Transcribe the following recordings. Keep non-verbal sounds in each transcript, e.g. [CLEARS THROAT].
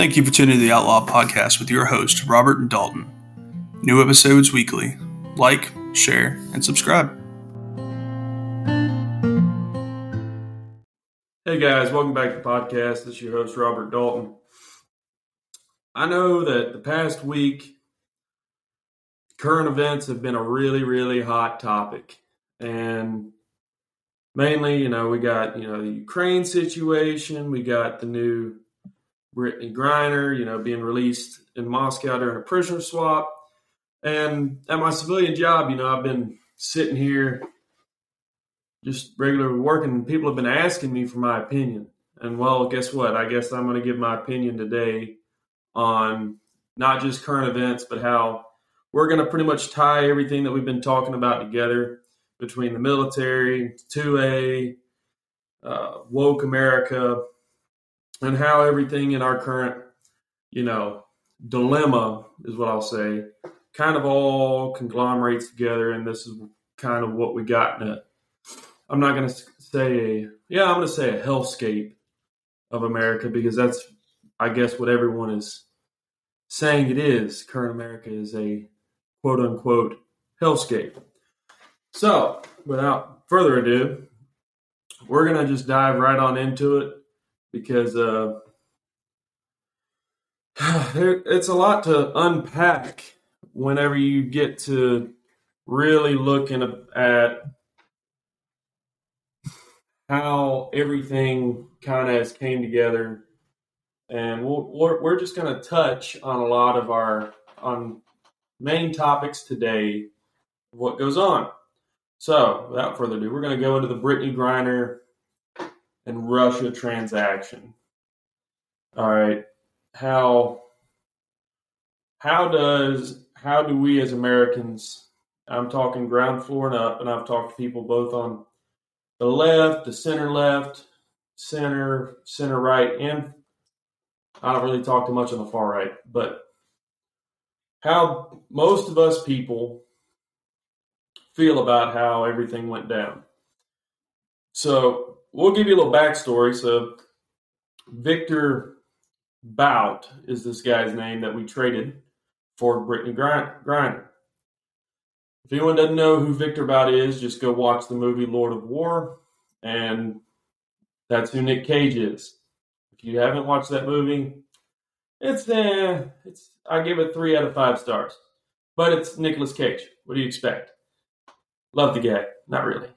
Thank you for tuning to the Outlaw Podcast with your host, Robert and Dalton. New episodes weekly. Like, share, and subscribe. Hey guys, welcome back to the podcast. This is your host, Robert Dalton. I know that the past week, current events have been a really, really hot topic. And mainly, you know, we got, you know, the Ukraine situation, we got the new Brittney Griner, you know, being released in Moscow during a prisoner swap. And at my civilian job, you know, I've been sitting here just regularly working, people have been asking me for my opinion. And well, guess what? I guess I'm going to give my opinion today on not just current events, but how we're going to pretty much tie everything that we've been talking about together between the military, 2A, uh, woke America, and how everything in our current, you know, dilemma is what I'll say, kind of all conglomerates together, and this is kind of what we got in. I'm not going to say yeah, I'm going to say a hellscape of America because that's, I guess, what everyone is saying it is. Current America is a quote unquote hellscape. So, without further ado, we're going to just dive right on into it because uh, [SIGHS] it's a lot to unpack whenever you get to really looking at how everything kind of has came together. And we we are we're just going to touch on a lot of our on main topics today what goes on. So without further ado we're going to go into the brittney griner and Russia transaction. All right, how how does how do we as Americans? I'm talking ground floor and up, and I've talked to people both on the left, the center left, center, center right, and I don't really talk too much on the far right, but how most of us people feel about how everything went down. So we'll give you a little backstory. So, Viktor Bout is this guy's name that we traded for Brittney Griner. If anyone doesn't know who Viktor Bout is, just go watch the movie Lord of War, and that's who Nick Cage is. If you haven't watched that movie, it's uh, it's I give it three out of five stars. But it's Nicolas Cage. What do you expect? Love the guy. Not really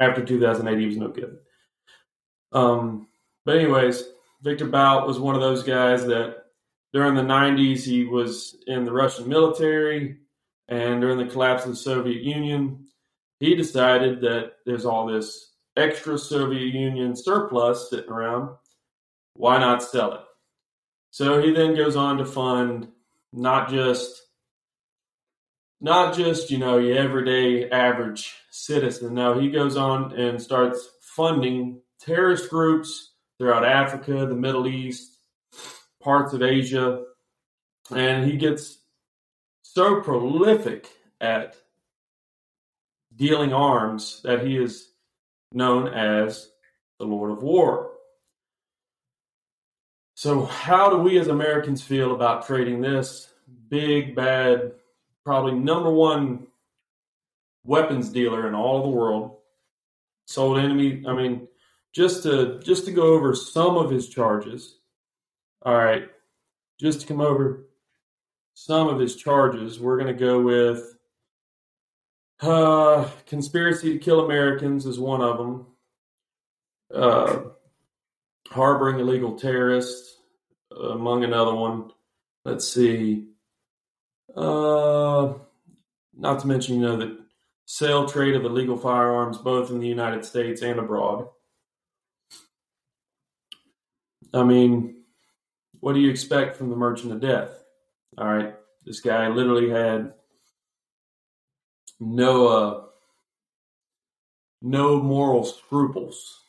after 2008, he was no good. Um, but anyways, Viktor Bout was one of those guys that during the 90s he was in the Russian military, and during the collapse of the Soviet Union, he decided that there's all this extra Soviet Union surplus sitting around. Why not sell it? So he then goes on to fund not just not just you know your everyday average citizen. No, he goes on and starts funding terrorist groups throughout Africa, the Middle East, parts of Asia, and he gets so prolific at dealing arms that he is known as the Lord of War. So, how do we as Americans feel about trading this big, bad probably number one weapons dealer in all of the world. Sold enemy. I mean, just to just to go over some of his charges. All right, just to come over some of his charges, we're going to go with uh, conspiracy to kill Americans is one of them. Uh, harboring illegal terrorists, among another one. Let's see. Uh, not to mention, you know, the sale trade of illegal firearms both in the United States and abroad. I mean, what do you expect from the Merchant of Death? All right, this guy literally had no uh, no moral scruples.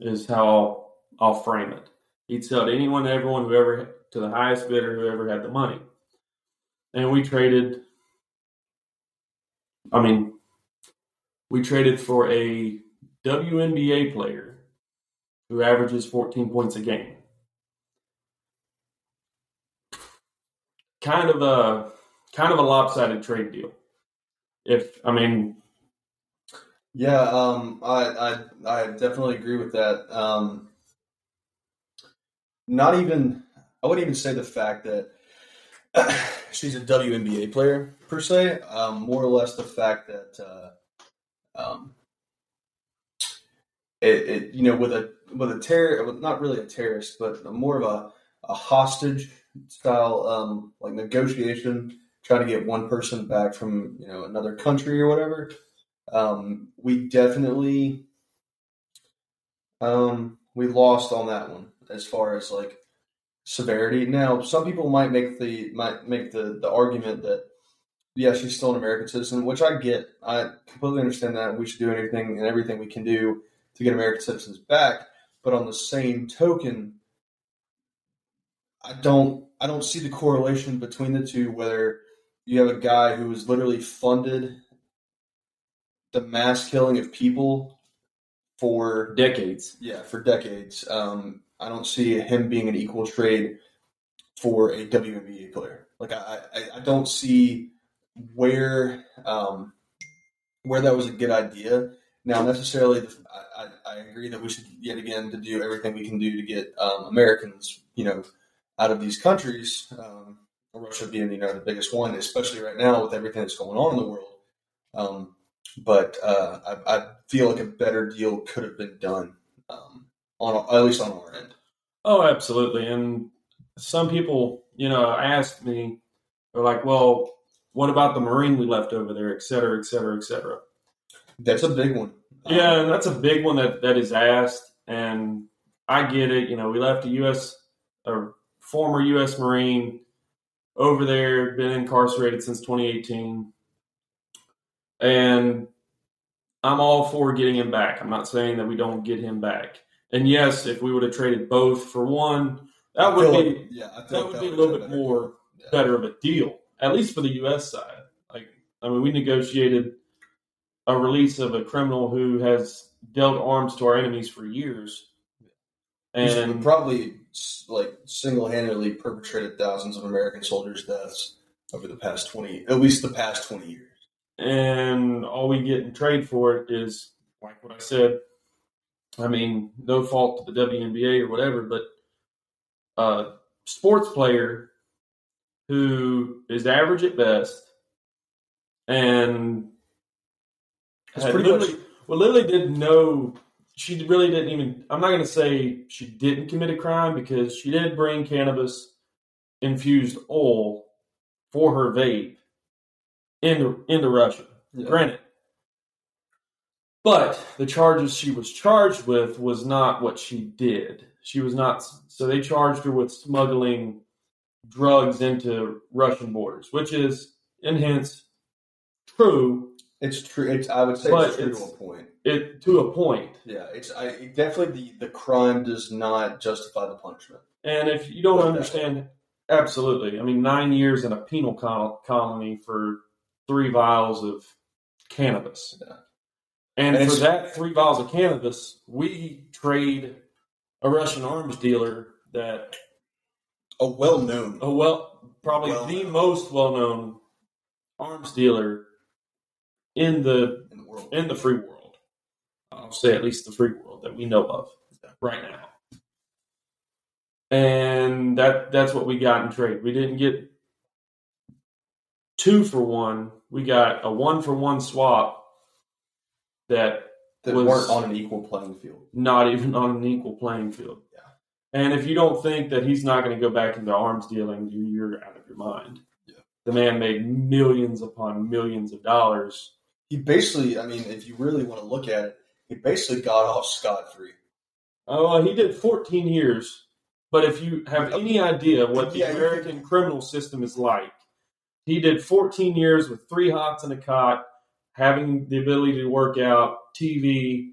Is how I'll, I'll frame it. He'd sell to anyone, everyone, whoever to the highest bidder, whoever had the money and we traded. I mean, we traded for a WNBA player who averages 14 points a game. kind of a kind of a lopsided trade deal. If I mean, Yeah, um, I, I I definitely agree with that. Um, not even I wouldn't even say the fact that [SIGHS] she's a WNBA player per se. Um, more or less the fact that uh, um, it, it you know with a with a terror with not really a terrorist but more of a, a hostage style um, like negotiation trying to get one person back from you know another country or whatever um, we definitely um, we lost on that one as far as like severity. Now, some people might make the might make the the argument that yeah, she's still an American citizen, which I get. I completely understand that. We should do anything and everything we can do to get American citizens back. But on the same token, I don't I don't see the correlation between the two. Whether you have a guy who was literally funded the mass killing of people for decades. yeah for decades. Um, I don't see him being an equal trade for a WNBA player. Like I, I, I don't see where um, where that was a good idea. Now, necessarily, the, I, I agree that we should yet again to do everything we can do to get um, Americans, you know, out of these countries. Um, Russia being, you know, the biggest one, especially right now with everything that's going on in the world. Um, but uh, I, I feel like a better deal could have been done um, on at least on our end. Oh, absolutely. And some people, you know, asked me, they're like, well, what about the Marine we left over there, et cetera, et cetera, et cetera. That's a big one. Yeah, and that's a big one that, that is asked. And I get it. You know, we left a U.S., a former U.S. Marine over there, been incarcerated since 2018. And I'm all for getting him back. I'm not saying that we don't get him back. And yes, if we would have traded both for one, that would be like- yeah, that like would be a little bit better. more Yeah. better of a deal, at least for the U.S. side. Like, I mean, we negotiated a release of a criminal who has dealt arms to our enemies for years, and probably like single-handedly perpetrated thousands of American soldiers' deaths over the past twenty, at least the past twenty years. and all we get in trade for it is like what I said. I mean, no fault to the WNBA or whatever, but a sports player who is average at best and had pretty much- well, literally didn't know. She really didn't even. I'm not going to say she didn't commit a crime because she did bring cannabis infused oil for her vape into into Russia. Yeah. Granted, but the charges she was charged with was not what she did. She was not. So they charged her with smuggling drugs into Russian borders, which is, and hence, true. It's true. It's I would say it's true it's- to a point. It to a point. Yeah, it's I it definitely the the crime does not justify the punishment. And if you don't Put it that understand, absolutely. I mean, nine years in a penal col- colony for three vials of cannabis. Yeah. And, And for that three vials of cannabis, we trade a Russian arms dealer that, A well known. a well, probably Well the most well known arms dealer in the in the world. in the free world. I'll say at least the free world that we know of right now. And that that's what we got in trade. We didn't get two for one. We got a one for one swap that that was- weren't on an equal playing field. not even on an equal playing field. Yeah. And if you don't think that he's not going to go back into arms dealing, you- you're out of your mind. Yeah. The man made millions upon millions of dollars. He basically, I mean, if you really want to look at it, he basically got off scot free. Oh, he did 14 years. But if you have any idea what the Yeah, American criminal system is like, he did 14 years with three hots and a cot, having the ability to work out, TV,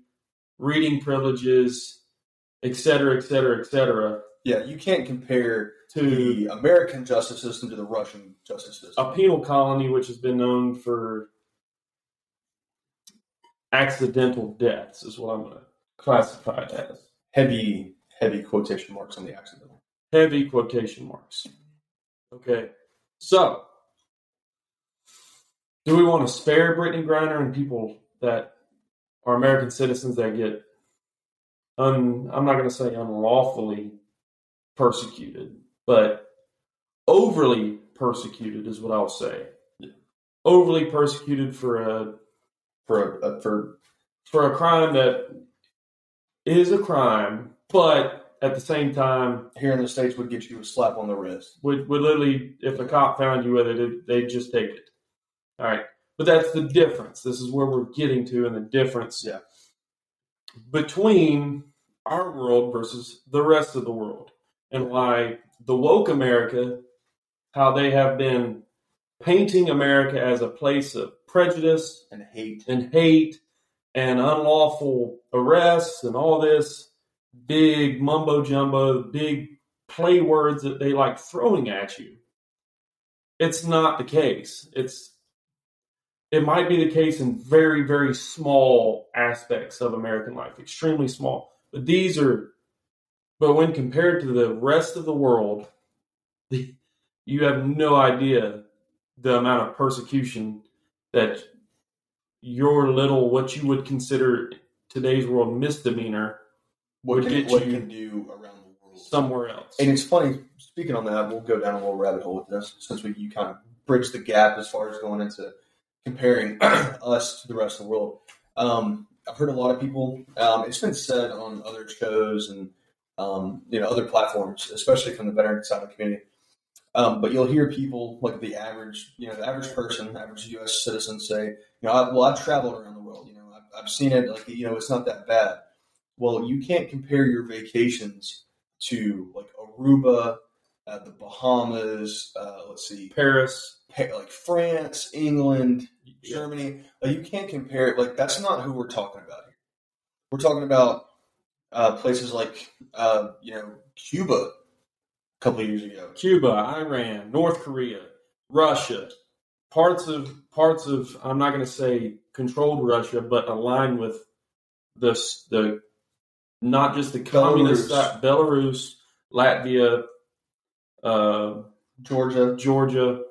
reading privileges, et cetera, et cetera, et cetera, Yeah, you can't compare to the American justice system to the Russian justice system. a penal colony which has been known for accidental deaths, is what I'm going to classify it as. Heavy, heavy quotation marks on the accidental. heavy quotation marks. Okay. So, do we want to spare Brittney Griner and people that are American citizens that get, un, I'm not going to say unlawfully persecuted, but overly persecuted is what I'll say. Overly persecuted for a for a, for for a crime that is a crime, but at the same time here in the states would get you a slap on the wrist. would would literally if a cop found you with it, it they'd just take it. All right, but that's the difference. This is where we're getting to, and the difference Yeah. between our world versus the rest of the world, and why the woke America, how they have been painting America as a place of prejudice And hate. and hate and unlawful arrests and all this big mumbo jumbo, big play words that they like throwing at you. It's not the case. It's it might be the case in very very small aspects of American life, extremely small. But these are but when compared to the rest of the world, [LAUGHS] the, you have no idea the amount of persecution that your little what you would consider today's world misdemeanor What Would can, get what you can do around the world. somewhere else. And it's funny, speaking on that, we'll go down a little rabbit hole with this since we you kind of bridge the gap as far as going into comparing [CLEARS THROAT] us to the rest of the world. Um, I've heard a lot of people, um, it's been said on other shows and um, you know other platforms, especially from the veteran side of the community. Um, but you'll hear people like the average, you know, the average person, average U.S. citizen say, you know, I, well, I've traveled around the world, you know, I've, I've seen it, like, you know, it's not that bad. Well, you can't compare your vacations to like Aruba, uh, the Bahamas, uh, let's see, Paris, Pa- like France, England, Germany. Like, you can't compare it. Like that's not who we're talking about here. We're talking about uh, places like uh, you know Cuba a couple of years ago. Cuba, Iran, North Korea, Russia, parts of parts of I'm not going to say controlled Russia, but aligned with this the not just the communist Belarus. Belarus, Latvia, uh, Georgia, Georgia,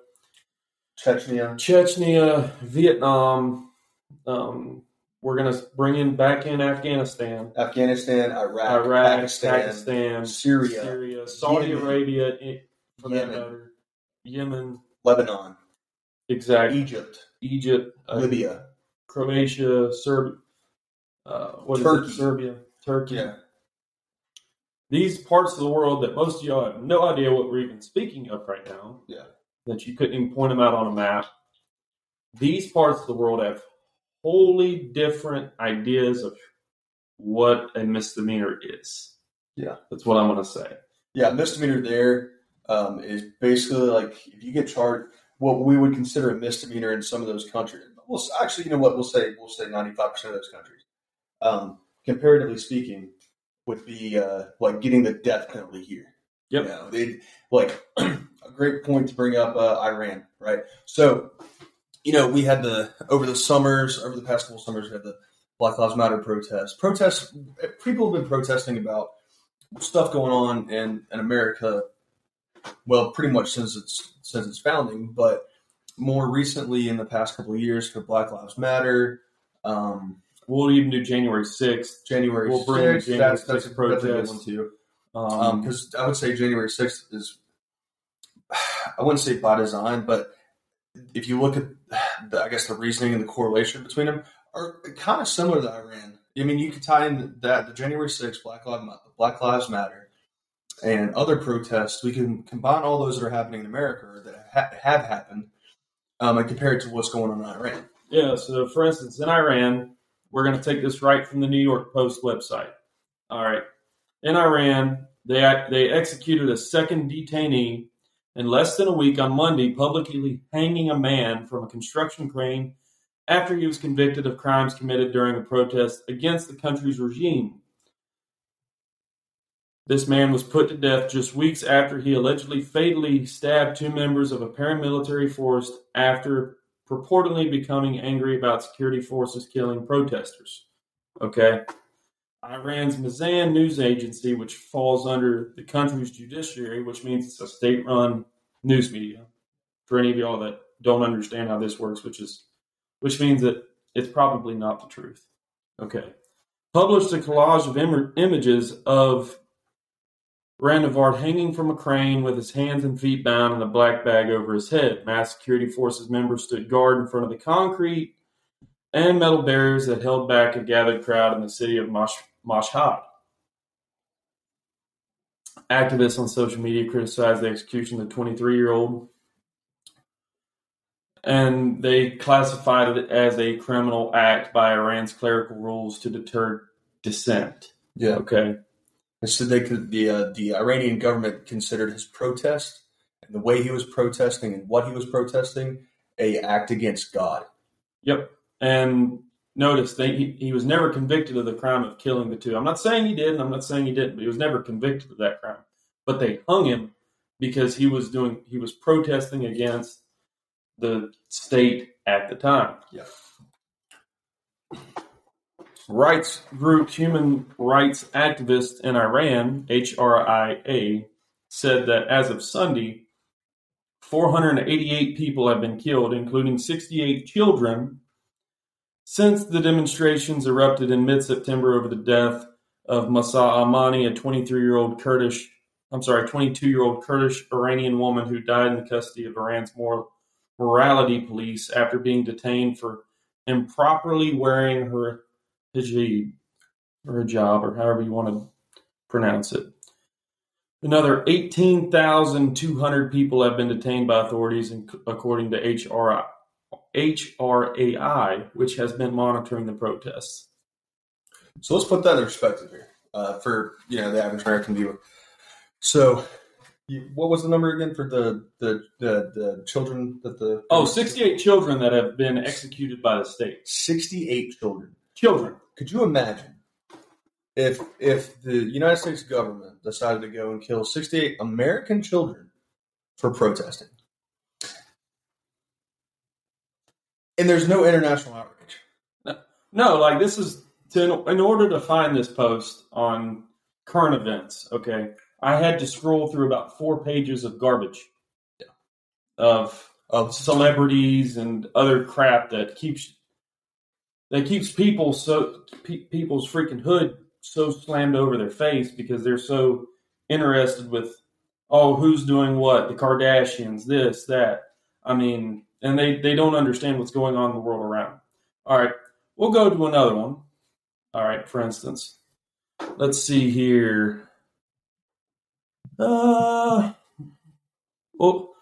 Chechnya, Chechnya, Vietnam. Um, we're going to bring in back in Afghanistan, Afghanistan, Iraq, Iraq, Pakistan, Pakistan, Syria, Syria, Saudi Yemen. Arabia, i- for that Yemen. matter, Yemen, Lebanon, exactly, Egypt, Egypt, uh, Libya. Croatia, Serbia, uh, Turkey. it? Serbia, Turkey. Yeah, These parts of the world that most of y'all have no idea what we're even speaking of right now. Yeah. That you couldn't even point them out on a map. These parts of the world have wholly different ideas of what a misdemeanor is. Yeah. That's what I'm going to say. yeah. Misdemeanor there um, is basically like if you get charged, what we would consider a misdemeanor in some of those countries. Well, actually, you know what? We'll say we'll say ninety five percent of those countries, um, comparatively speaking, would be uh, like getting the death penalty here. Yep. You know, they like [CLEARS THROAT] a great point to bring up uh, Iran, right? So, you know, we had the over the summers, over the past couple summers, we had the Black Lives Matter protests. Protests. People have been protesting about stuff going on in, in America. Well, pretty much since its since its founding, but more recently in the past couple of years for Black Lives Matter. Um, We'll even do January 6th. January We'll bring 6th, January that's, that's, a, 6th that's a good protest. one too. Um, Because I would say January 6th is, I wouldn't say by design, but if you look at, the, I guess, the reasoning and the correlation between them are kind of similar to Iran. I mean, you could tie in that the January 6th, Black Lives, Black Lives Matter, and other protests. We can combine all those that are happening in America or that ha- have happened um, and compare it to what's going on in Iran. Yeah, so for instance, in Iran, we're going to take this right from the New York Post website. All right. In Iran, they they executed a second detainee in less than a week on Monday, publicly hanging a man from a construction crane after he was convicted of crimes committed during a protest against the country's regime. This man was put to death just weeks after he allegedly fatally stabbed two members of a paramilitary force after purportedly becoming angry about security forces killing protesters. Okay. Iran's Mizan news agency, which falls under the country's judiciary, which means it's a state run news media, For any of y'all that don't understand how this works, which is which means that it's probably not the truth. Okay. Published a collage of Im- images of Rahnavard hanging from a crane with his hands and feet bound and a black bag over his head. Mass security forces members stood guard in front of the concrete and metal barriers that held back a gathered crowd in the city of Mash- Mashhad. Activists on social media criticized the execution of the 23 year old, and they classified it as a criminal act by Iran's clerical rules to deter dissent. Yeah. Okay. And so they could, the uh, the Iranian government considered his protest and the way he was protesting and what he was protesting a act against God. Yep. And notice that he, he was never convicted of the crime of killing the two. I'm not saying he did, and I'm not saying he didn't, but he was never convicted of that crime. But they hung him because he was doing he was protesting against the state at the time. Yeah. Rights group Human Rights Activists in Iran, HRIA, said that as of Sunday, 488 people have been killed, including 68 children, since the demonstrations erupted in mid September over the death of Mahsa Amini, a 23 year old Kurdish, I'm sorry, 22 year old Kurdish Iranian woman who died in the custody of Iran's moral, morality police after being detained for improperly wearing her hijab or hijab or however you want to pronounce it. Another 18,200 people have been detained by authorities, according to HRI, HRAI, which has been monitoring the protests. So let's put that in perspective here uh, for you know the average American viewer. So, you, what was the number again for the the the, the children that the Oh, 68 children that have been executed by the state. sixty-eight children? Children. Could you imagine if if the United States government decided to go and kill sixty-eight American children for protesting, and there's no international outrage? No, like this is to, in order to find this post on current events, okay, I had to scroll through about four pages of garbage Yeah. of Of celebrities and other crap that keeps that keeps people so pe- people's freaking hood so slammed over their face because they're so interested with oh who's doing what the Kardashians this that I mean and they they don't understand what's going on in the world around. All right, we'll go to another one. All right, for instance, let's see here. Uh, we'll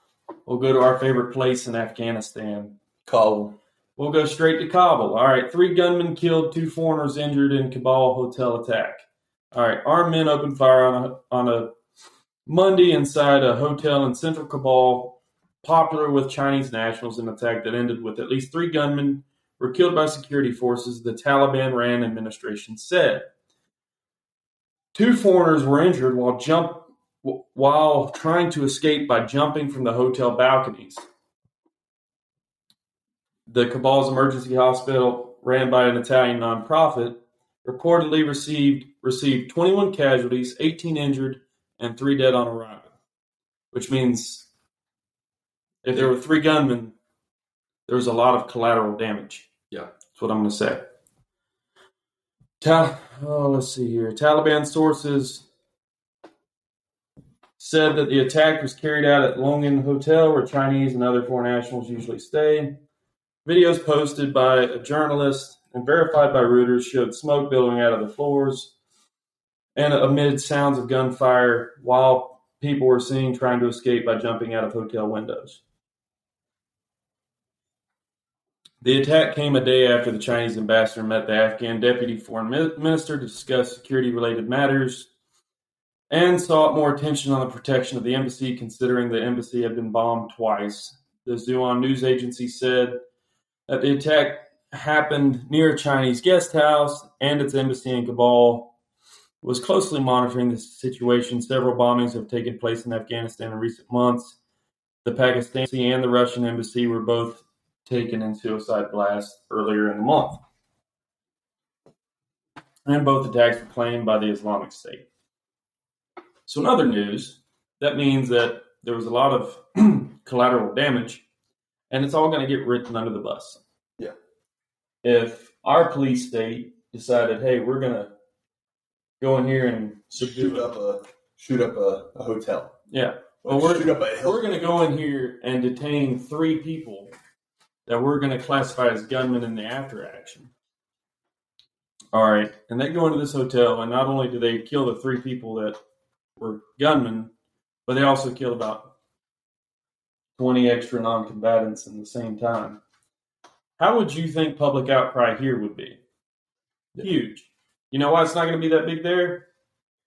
we'll go to our favorite place in Afghanistan. Kabul. We'll go straight to Kabul. All right, three gunmen killed, two foreigners injured in Kabul hotel attack. All right, armed men opened fire on a on a Monday inside a hotel in central Kabul, popular with Chinese nationals. An attack that ended with at least three gunmen were killed by security forces. The Taliban ran administration said. Two foreigners were injured while jump while trying to escape by jumping from the hotel balconies. The Kabul's emergency hospital, ran by an Italian nonprofit, reportedly received received 21 casualties, 18 injured, and three dead on arrival. Which means if there were three gunmen, there was a lot of collateral damage. Yeah. That's what I'm going to say. Tal- oh, let's see here. Taliban sources said that the attack was carried out at Longan Hotel, where Chinese and other foreign nationals usually stay. Videos posted by a journalist and verified by Reuters showed smoke billowing out of the floors and amid sounds of gunfire while people were seen trying to escape by jumping out of hotel windows. The attack came a day after the Chinese ambassador met the Afghan deputy foreign minister to discuss security related matters and sought more attention on the protection of the embassy, considering the embassy had been bombed twice. The Xinhua news agency said that the attack happened near a Chinese guest house and its embassy in Kabul was closely monitoring the situation. Several bombings have taken place in Afghanistan in recent months. The Pakistani and the Russian embassy were both taken in suicide blasts earlier in the month. And both attacks were claimed by the Islamic State. So, in other news, that means that there was a lot of [CLEARS THROAT] collateral damage, and it's all going to get written under the bus. Yeah. If our police state decided, hey, we're going to go in here and shoot up a shoot up a, a hotel. Yeah. Well, we're, shoot up a hill. we're going to go in here and detain three people that we're going to classify as gunmen in the after action. All right. And they go into this hotel, and not only do they kill the three people that were gunmen, but they also kill about 20 extra non combatants in the same time. How would you think public outcry here would be? Yeah. Huge. You know why it's not going to be that big there?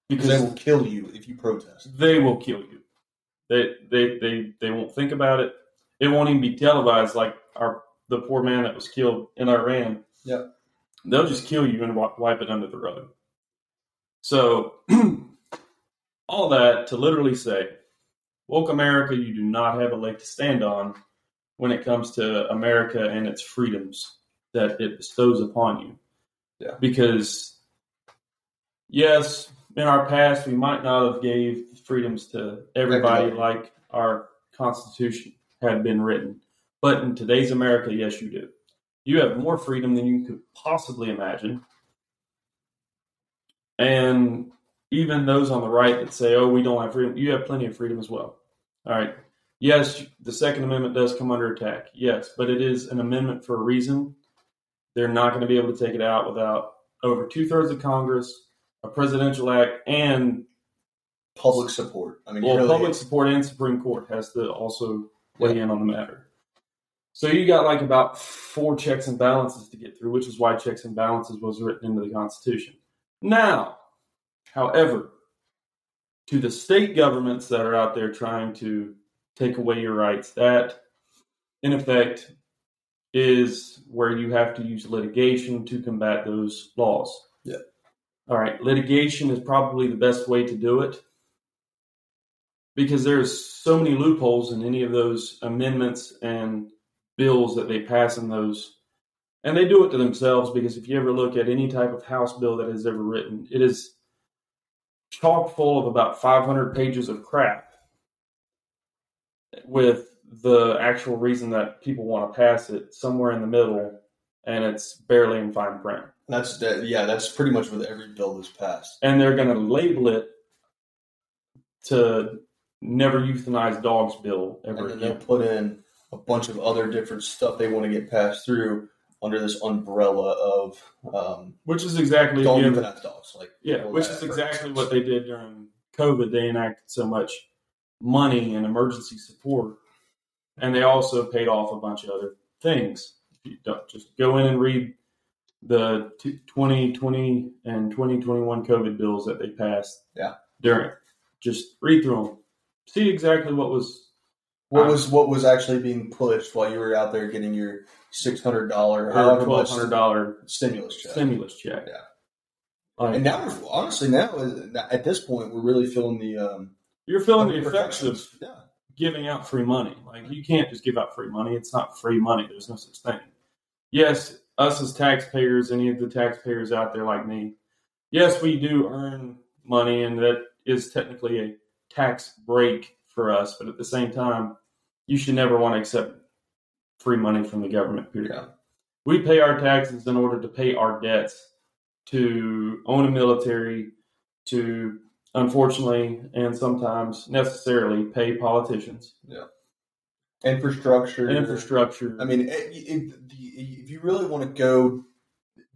because they will kill you if you protest. they will kill you. They they they they won't think about it. It won't even be televised like our the poor man that was killed in Iran. Yep. They'll just kill you and wi- wipe it under the rug. So [CLEARS THROAT] all that to literally say, woke America, you do not have a leg to stand on when it comes to America and its freedoms that it bestows upon you. Yeah. Because yes, in our past we might not have gave freedoms to everybody Everybody. like our constitution had been written. But in today's america yes you do. You have more freedom than you could possibly imagine. And even those on the right that say oh we don't have freedom you have plenty of freedom as well. All right. Yes the second amendment does come under attack yes but it is an amendment for a reason. They're not going to be able to take it out without over two-thirds of congress a presidential act and Public support. I mean, well, really, public support and Supreme Court has to also weigh in on the matter. So you got like about four checks and balances to get through, which is why checks and balances was written into the Constitution. Now, however, to the state governments that are out there trying to take away your rights, that in effect is where you have to use litigation to combat those laws. Yeah. All right, litigation is probably the best way to do it because there's so many loopholes in any of those amendments and bills that they pass in those and they do it to themselves because if you ever look at any type of house bill that is ever written it is chock full of about 500 pages of crap with the actual reason that people want to pass it somewhere in the middle and it's barely in fine print that's that, yeah, that's pretty much with every bill that's passed. and they're going to label it to never euthanize dogs bill ever And then they'll put in a bunch of other different stuff they want to get passed through under this umbrella of um, Which is exactly don't yeah, euthanize dogs. Like yeah, which is exactly what they did during COVID. They enacted so much money and emergency support, and they also paid off a bunch of other things. If you don't just go in and read the t- 2020 and 2021 COVID bills that they passed. Yeah. during just read through them, see exactly what was What was what was actually being pushed while you were out there getting your six hundred dollar, or twelve hundred dollar stimulus check? stimulus check. Yeah. Like, And now, we're, honestly, now uh, at this point, we're really feeling the um, you're feeling the the effects of. Yeah, giving out free money. Like you can't just give out free money. It's not free money. There's no such thing. Yes, us as taxpayers, any of the taxpayers out there like me, yes, we do earn money, and that is technically a tax break for us. But at the same time, you should never want to accept free money from the government. Period. Yeah. We pay our taxes in order to pay our debts, to own a military, to unfortunately and sometimes necessarily pay politicians Yeah. infrastructure, infrastructure. I mean, if you really want to go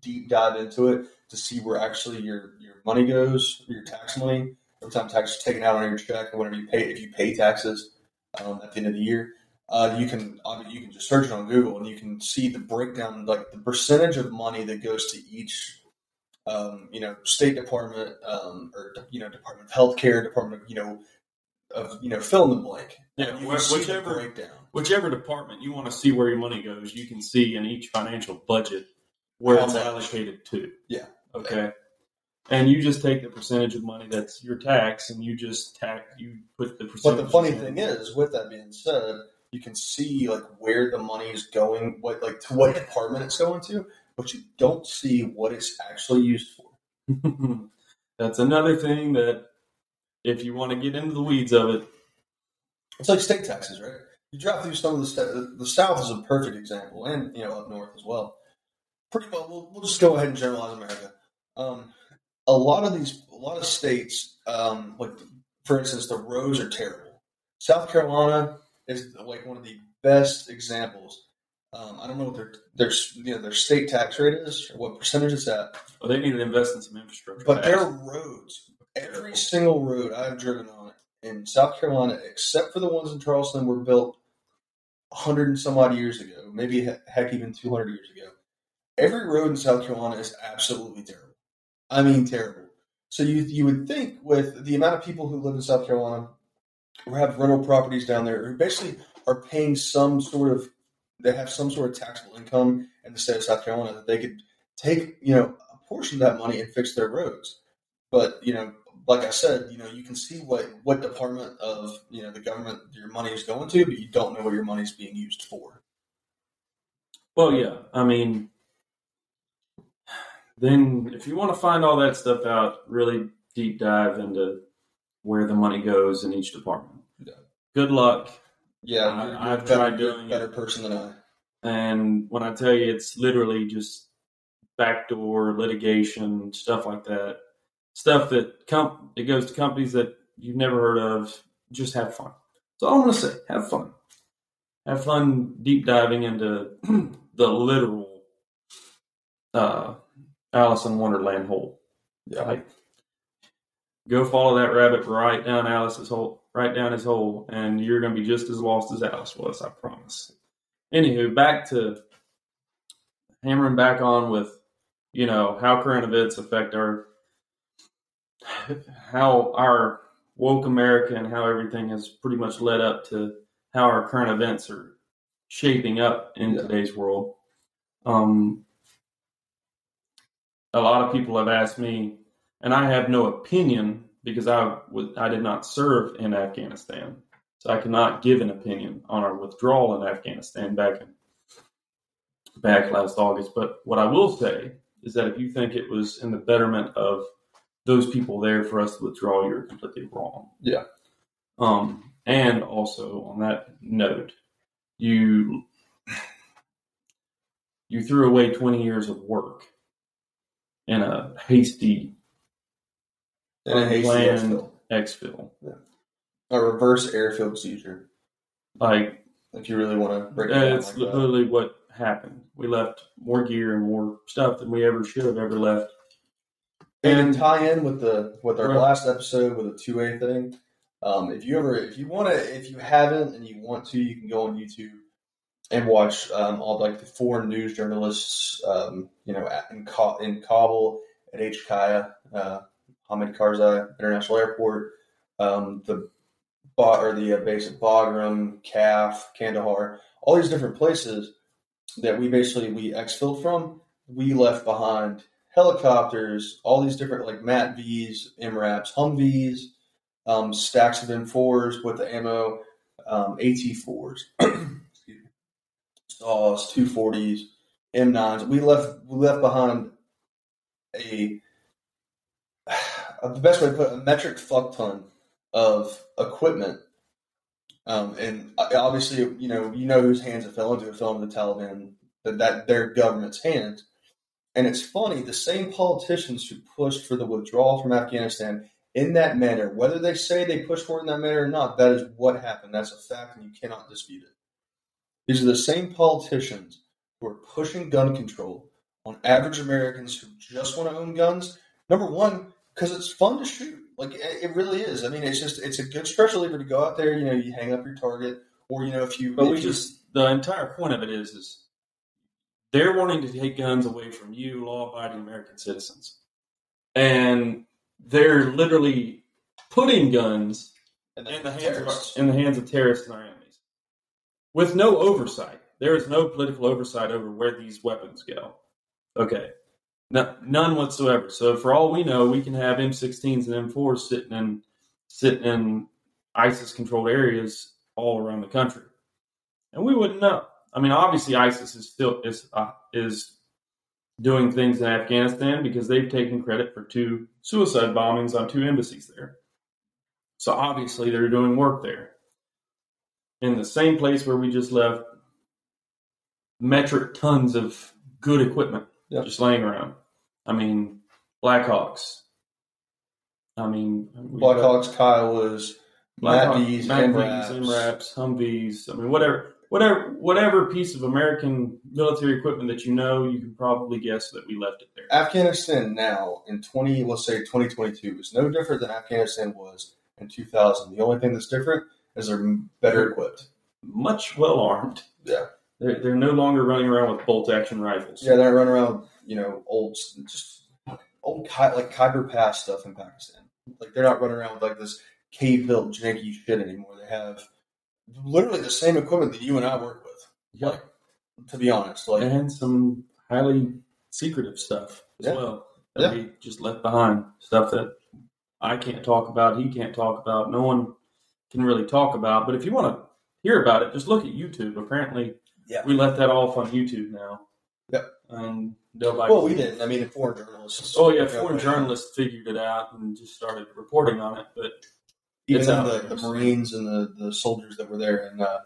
deep dive into it to see where actually your your money goes, your tax money, every time tax is taken out on your check, or whenever you pay, if you pay taxes um, at the end of the year, uh, you can you can just search it on Google and you can see the breakdown, like the percentage of money that goes to each. Um, you know, State Department, um, or you know, Department of Healthcare, Department of you know, of you know, fill in the blank. Yeah, you wh- can see the whichever- breakdown. whichever department you want to see where your money goes, you can see in each financial budget where How it's much. allocated to. Yeah. Okay. And you just take the percentage of money that's your tax, and you just tax. You put the percentage. But the funny thing is, with that being said, you can see like where the money is going, what like to what department it's going to, but you don't see what it's actually used for. [LAUGHS] that's another thing that, if you want to get into the weeds of it, It's like state taxes, right? you drive through some of the sta- the South is a perfect example, and you know up north as well. Pretty well, we'll, we'll just go ahead and generalize America. Um, a lot of these, a lot of states, um, like for instance, the roads are terrible. South Carolina is like one of the best examples. Um, I don't know what their their you know their state tax rate is or what percentage it's at, Well, they need to invest in some infrastructure. but their roads, every single road I've driven on in South Carolina, except for the ones in Charleston, were built 100 and some odd years ago, maybe he- heck even 200 years ago. Every road in South Carolina is absolutely terrible. I mean, terrible. So you you would think with the amount of people who live in South Carolina who have rental properties down there who basically are paying some sort of they have some sort of taxable income in the state of South Carolina that they could take you know a portion of that money and fix their roads. But you know, like I said, you know, you can see what what department of you know the government your money is going to, but you don't know what your money is being used for. Well, yeah. I mean, then if you want to find all that stuff out, really deep dive into where the money goes in each department. Yeah. Good luck. Yeah, I- you're, I've better, tried doing it. better person than I. And when I tell you, it's literally just backdoor litigation stuff like that. Stuff that com- it goes to companies that you've never heard of. Just have fun. So all I'm going to say. Have fun. Have fun deep diving into [CLEARS THROAT] the literal uh, Alice in Wonderland hole. Yeah. Like, go follow that rabbit right down Alice's hole, right down his hole, and you're going to be just as lost as Alice was. I promise. Anywho, back to hammering back on with, you know, how current events affect our, how our woke America and how everything has pretty much led up to how our current events are shaping up in Yeah. today's world. Um, a lot of people have asked me, and I have no opinion because I was I did not serve in Afghanistan, so I cannot give an opinion on our withdrawal in Afghanistan back in back last August. But what I will say is that if you think it was in the betterment of those people there for us to withdraw, you're completely wrong. Yeah. Um, and also on that note, you you threw away 20 years of work in a hasty And a hasty exfil. exfil. a reverse airfield seizure. Like If you really want to break it down it's like that. literally what happened. We left more gear and more stuff than we ever should have ever left. And And tie in with the with our Right. last episode with the two A thing, um, if you ever if you want to if you haven't and you want to, you can go on YouTube and watch um, all like the foreign news journalists, um, you know, in, Ka- in Kabul at HKIA, uh, Hamid Karzai International Airport, um, the or the uh, base at Bagram, KAF, Kandahar, all these different places that we basically we exfilled from. We left behind helicopters, all these different like M-ATVs, MRAPs, Humvees, um, stacks of M4s with the ammo, um, AT4s, [CLEARS THROAT] excuse me, saws, 240s, M9s. We left we left behind a [SIGHS] the best way to put it, a metric fuck ton of equipment. Um, and obviously, you know, you know whose hands it fell into. It fell into the Taliban, that, that their government's hands. And it's funny, the same politicians who pushed for the withdrawal from Afghanistan in that manner, whether they say they pushed for it in that manner or not, that is what happened. That's a fact, and you cannot dispute it. These are the same politicians who are pushing gun control on average Americans who just want to own guns. Number one, because it's fun to shoot. Like it really is. I mean, it's just it's a good stress reliever to go out there. You know, you hang up your target, or you know, if you But if we you- just the entire point of it is is they're wanting to take guns away from you, law abiding American citizens. And they're literally putting guns and in the hands terrorists. of, in the hands of terrorists and our enemies. With no oversight. There is no political oversight over where these weapons go. Okay. No, none whatsoever. So for all we know, we can have M16s and M4s sitting in sitting in ISIS controlled areas all around the country, and we wouldn't know. I mean, obviously, ISIS is still is uh, is doing things in Afghanistan because they've taken credit for two suicide bombings on two embassies there. So obviously, they're doing work there. in the same place where we just left metric tons of good equipment Yep. just laying around. I mean, Blackhawks. I mean, Blackhawks, Kiowas, Blackhawk- M-ATVs, Matt MRAPs. Humvees. I mean, whatever, whatever, whatever piece of American military equipment that you know, you can probably guess that we left it there. Afghanistan now in 20, let's say 2022, is no different than Afghanistan was in 2000. The only thing that's different is they're better equipped. Much well armed. Yeah. They're, they're no longer running around with bolt action rifles. Yeah, they're running around, you know, old, just old like Khyber Pass stuff in Pakistan. Like they're not running around with like this cave built janky shit anymore. They have literally the same equipment that you and I work with. Like, to be honest, like and some highly secretive stuff as Yeah. well that we just left behind. Stuff that I can't talk about, he can't talk about, no one can really talk about. But if you want to hear about it, just look at YouTube. Apparently, Yeah. we let that off on YouTube now. Yep. And nobody. well, we didn't. I mean, foreign journalists. Oh yeah, foreign right. journalists figured it out and just started reporting on it. But even It's the, the Marines and the, the soldiers that were there in uh,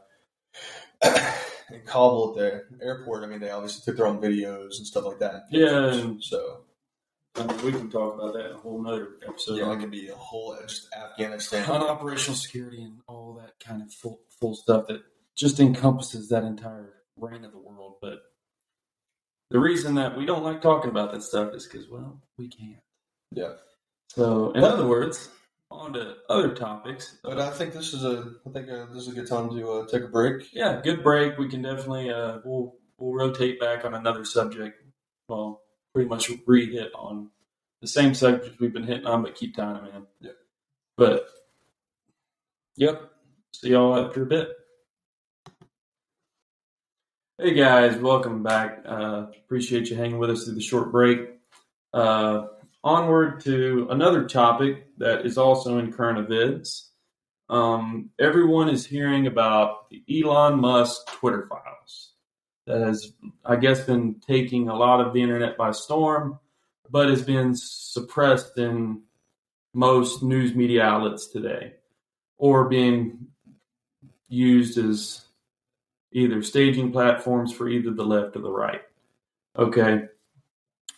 [COUGHS] in Kabul at the airport. I mean, they obviously took their own videos and stuff like that. Yeah, and- so I mean, we can talk about that in a whole nother episode. yeah, it on- could be a whole just Afghanistan. on operational security and all that kind of full, full stuff that just encompasses that entire reign of the world. But the reason that we don't like talking about that stuff is because, well, we can't. Yeah. So, in But- other words, on to other topics. But I think this is a I think uh, this is a good time to uh, take a break. yeah, good break. We can definitely uh, we'll we'll rotate back on another subject. Well, pretty much re-hit on the same subject we've been hitting on, but keep tying them in. Yep. But yep. See y'all after a bit. Hey guys, welcome back. Uh, appreciate you hanging with us through the short break. Uh, onward to another topic that is also in current events. Um, everyone is hearing about the Elon Musk Twitter files that has, I guess, been taking a lot of the internet by storm, but has been suppressed in most news media outlets today, or being used as either staging platforms for either the left or the right. Okay,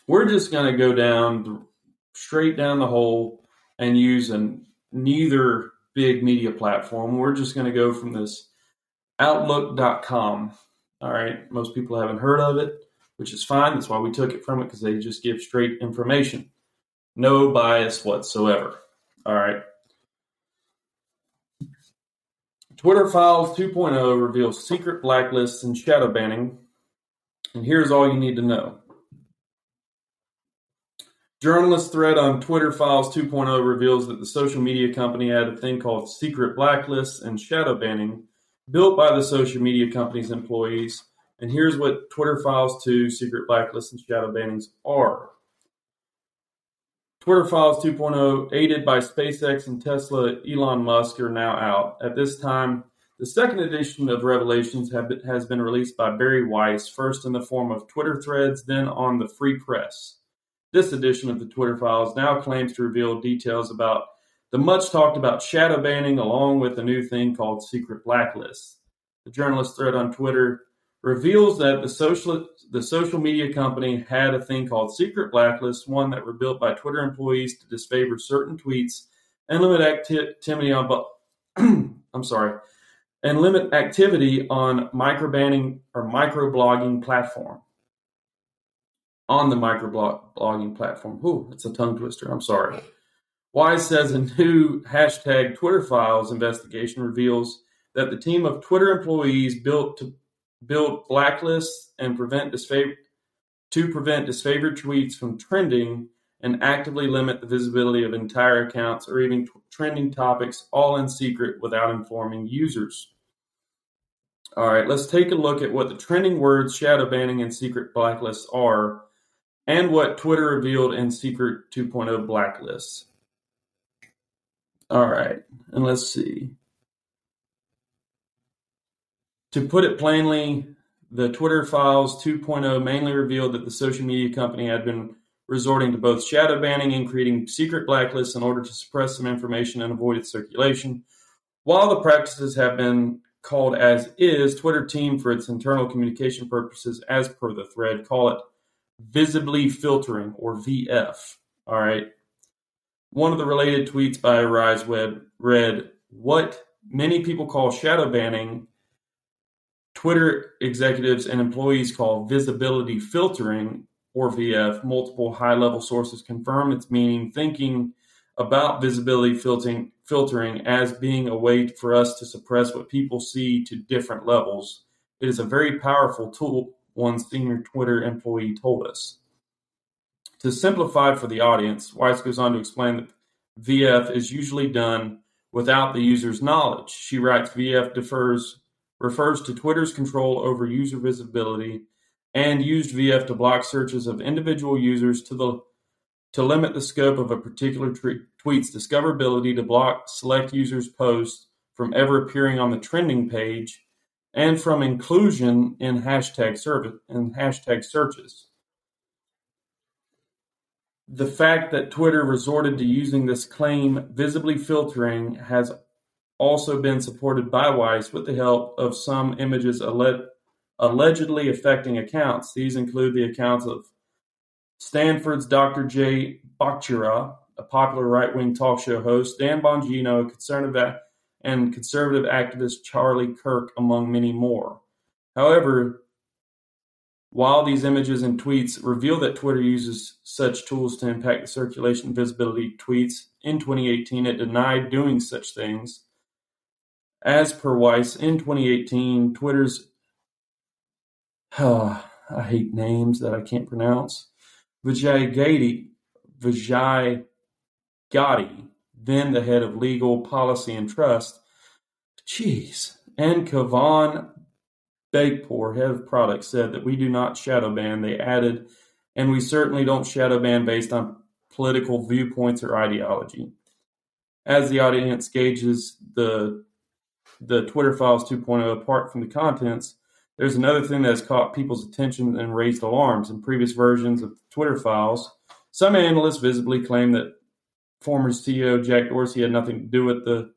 we're just going to go down straight down the hole and use an neither big media platform. We're just going to go from this outlook.com. All right, most people haven't heard of it, which is fine. That's why we took it from it because they just give straight information. No bias whatsoever. All right. Twitter Files 2.0 reveals secret blacklists and shadow banning. And here's all you need to know. Journalist thread on Twitter Files 2.0 reveals that the social media company had a thing called secret blacklists and shadow banning built by the social media company's employees. And here's what Twitter Files 2 secret blacklists and shadow bannings are. Twitter Files 2.0, aided by SpaceX and Tesla, Elon Musk, are now out. At this time, the second edition of Revelations been, has been released by Bari Weiss, first in the form of Twitter threads, then on the Free Press. This edition of the Twitter Files now claims to reveal details about the much talked about shadow banning, along with a new thing called secret blacklists. The journalist thread on Twitter reveals that the social the social media company had a thing called secret blacklists, one that were built by Twitter employees to disfavor certain tweets and limit activity um, [CLEARS THROAT] on. I'm sorry, and limit activity on microbanning or microblogging platform. On the microblogging platform. Ooh, it's a tongue twister. I'm sorry. Weiss says a new hashtag Twitter Files investigation reveals that the team of Twitter employees built to build blacklists and prevent to prevent disfavored tweets from trending and actively limit the visibility of entire accounts or even trending topics all in secret without informing users. All right, let's take a look at what the trending words shadow banning and secret blacklists are and what Twitter revealed in secret 2.0 blacklists. All right, and let's see. To put it plainly, the Twitter Files 2.0 mainly revealed that the social media company had been resorting to both shadow banning and creating secret blacklists in order to suppress some information and avoid its circulation. While the practices have been called as is Twitter team for its internal communication purposes, as per the thread, call it visibly filtering or VF. All right. One of the related tweets by Rise Web read, What many people call shadow banning, Twitter executives and employees call visibility filtering or VF. Multiple high level sources confirm its meaning, thinking about visibility filtering, filtering as being a way for us to suppress what people see to different levels. It is a very powerful tool, one senior Twitter employee told us. To simplify for the audience, Weiss goes on to explain that VF is usually done without the user's knowledge. She writes VF defers, refers to Twitter's control over user visibility and used VF to block searches of individual users to the to limit the scope of a particular tweet's discoverability to block select users' posts from ever appearing on the trending page and from inclusion in hashtag service in hashtag searches. The fact that Twitter resorted to using this claim visibly filtering has also been supported by Weiss with the help of some images alle- allegedly affecting accounts. These include the accounts of Stanford's Dr. Jay Bhattacharya, a popular right-wing talk show host, Dan Bongino, conservative and conservative activist Charlie Kirk, among many more. However, while these images and tweets reveal that Twitter uses such tools to impact the circulation and visibility of tweets, in 2018 it denied doing such things. As per Weiss, in 2018, Twitter's uh, [SIGHS] I hate names that I can't pronounce. Vijay Gadey, Vijay Gotti, then the head of legal policy and trust, jeez, and Kayvon Beykpour, head of product, said that we do not shadow ban. They added, and we certainly don't shadow ban based on political viewpoints or ideology. As the audience gauges the the Twitter Files 2.0 apart from the contents, there's another thing that has caught people's attention and raised alarms. In previous versions of Twitter Files, some analysts visibly claim that former CEO Jack Dorsey had nothing to do with the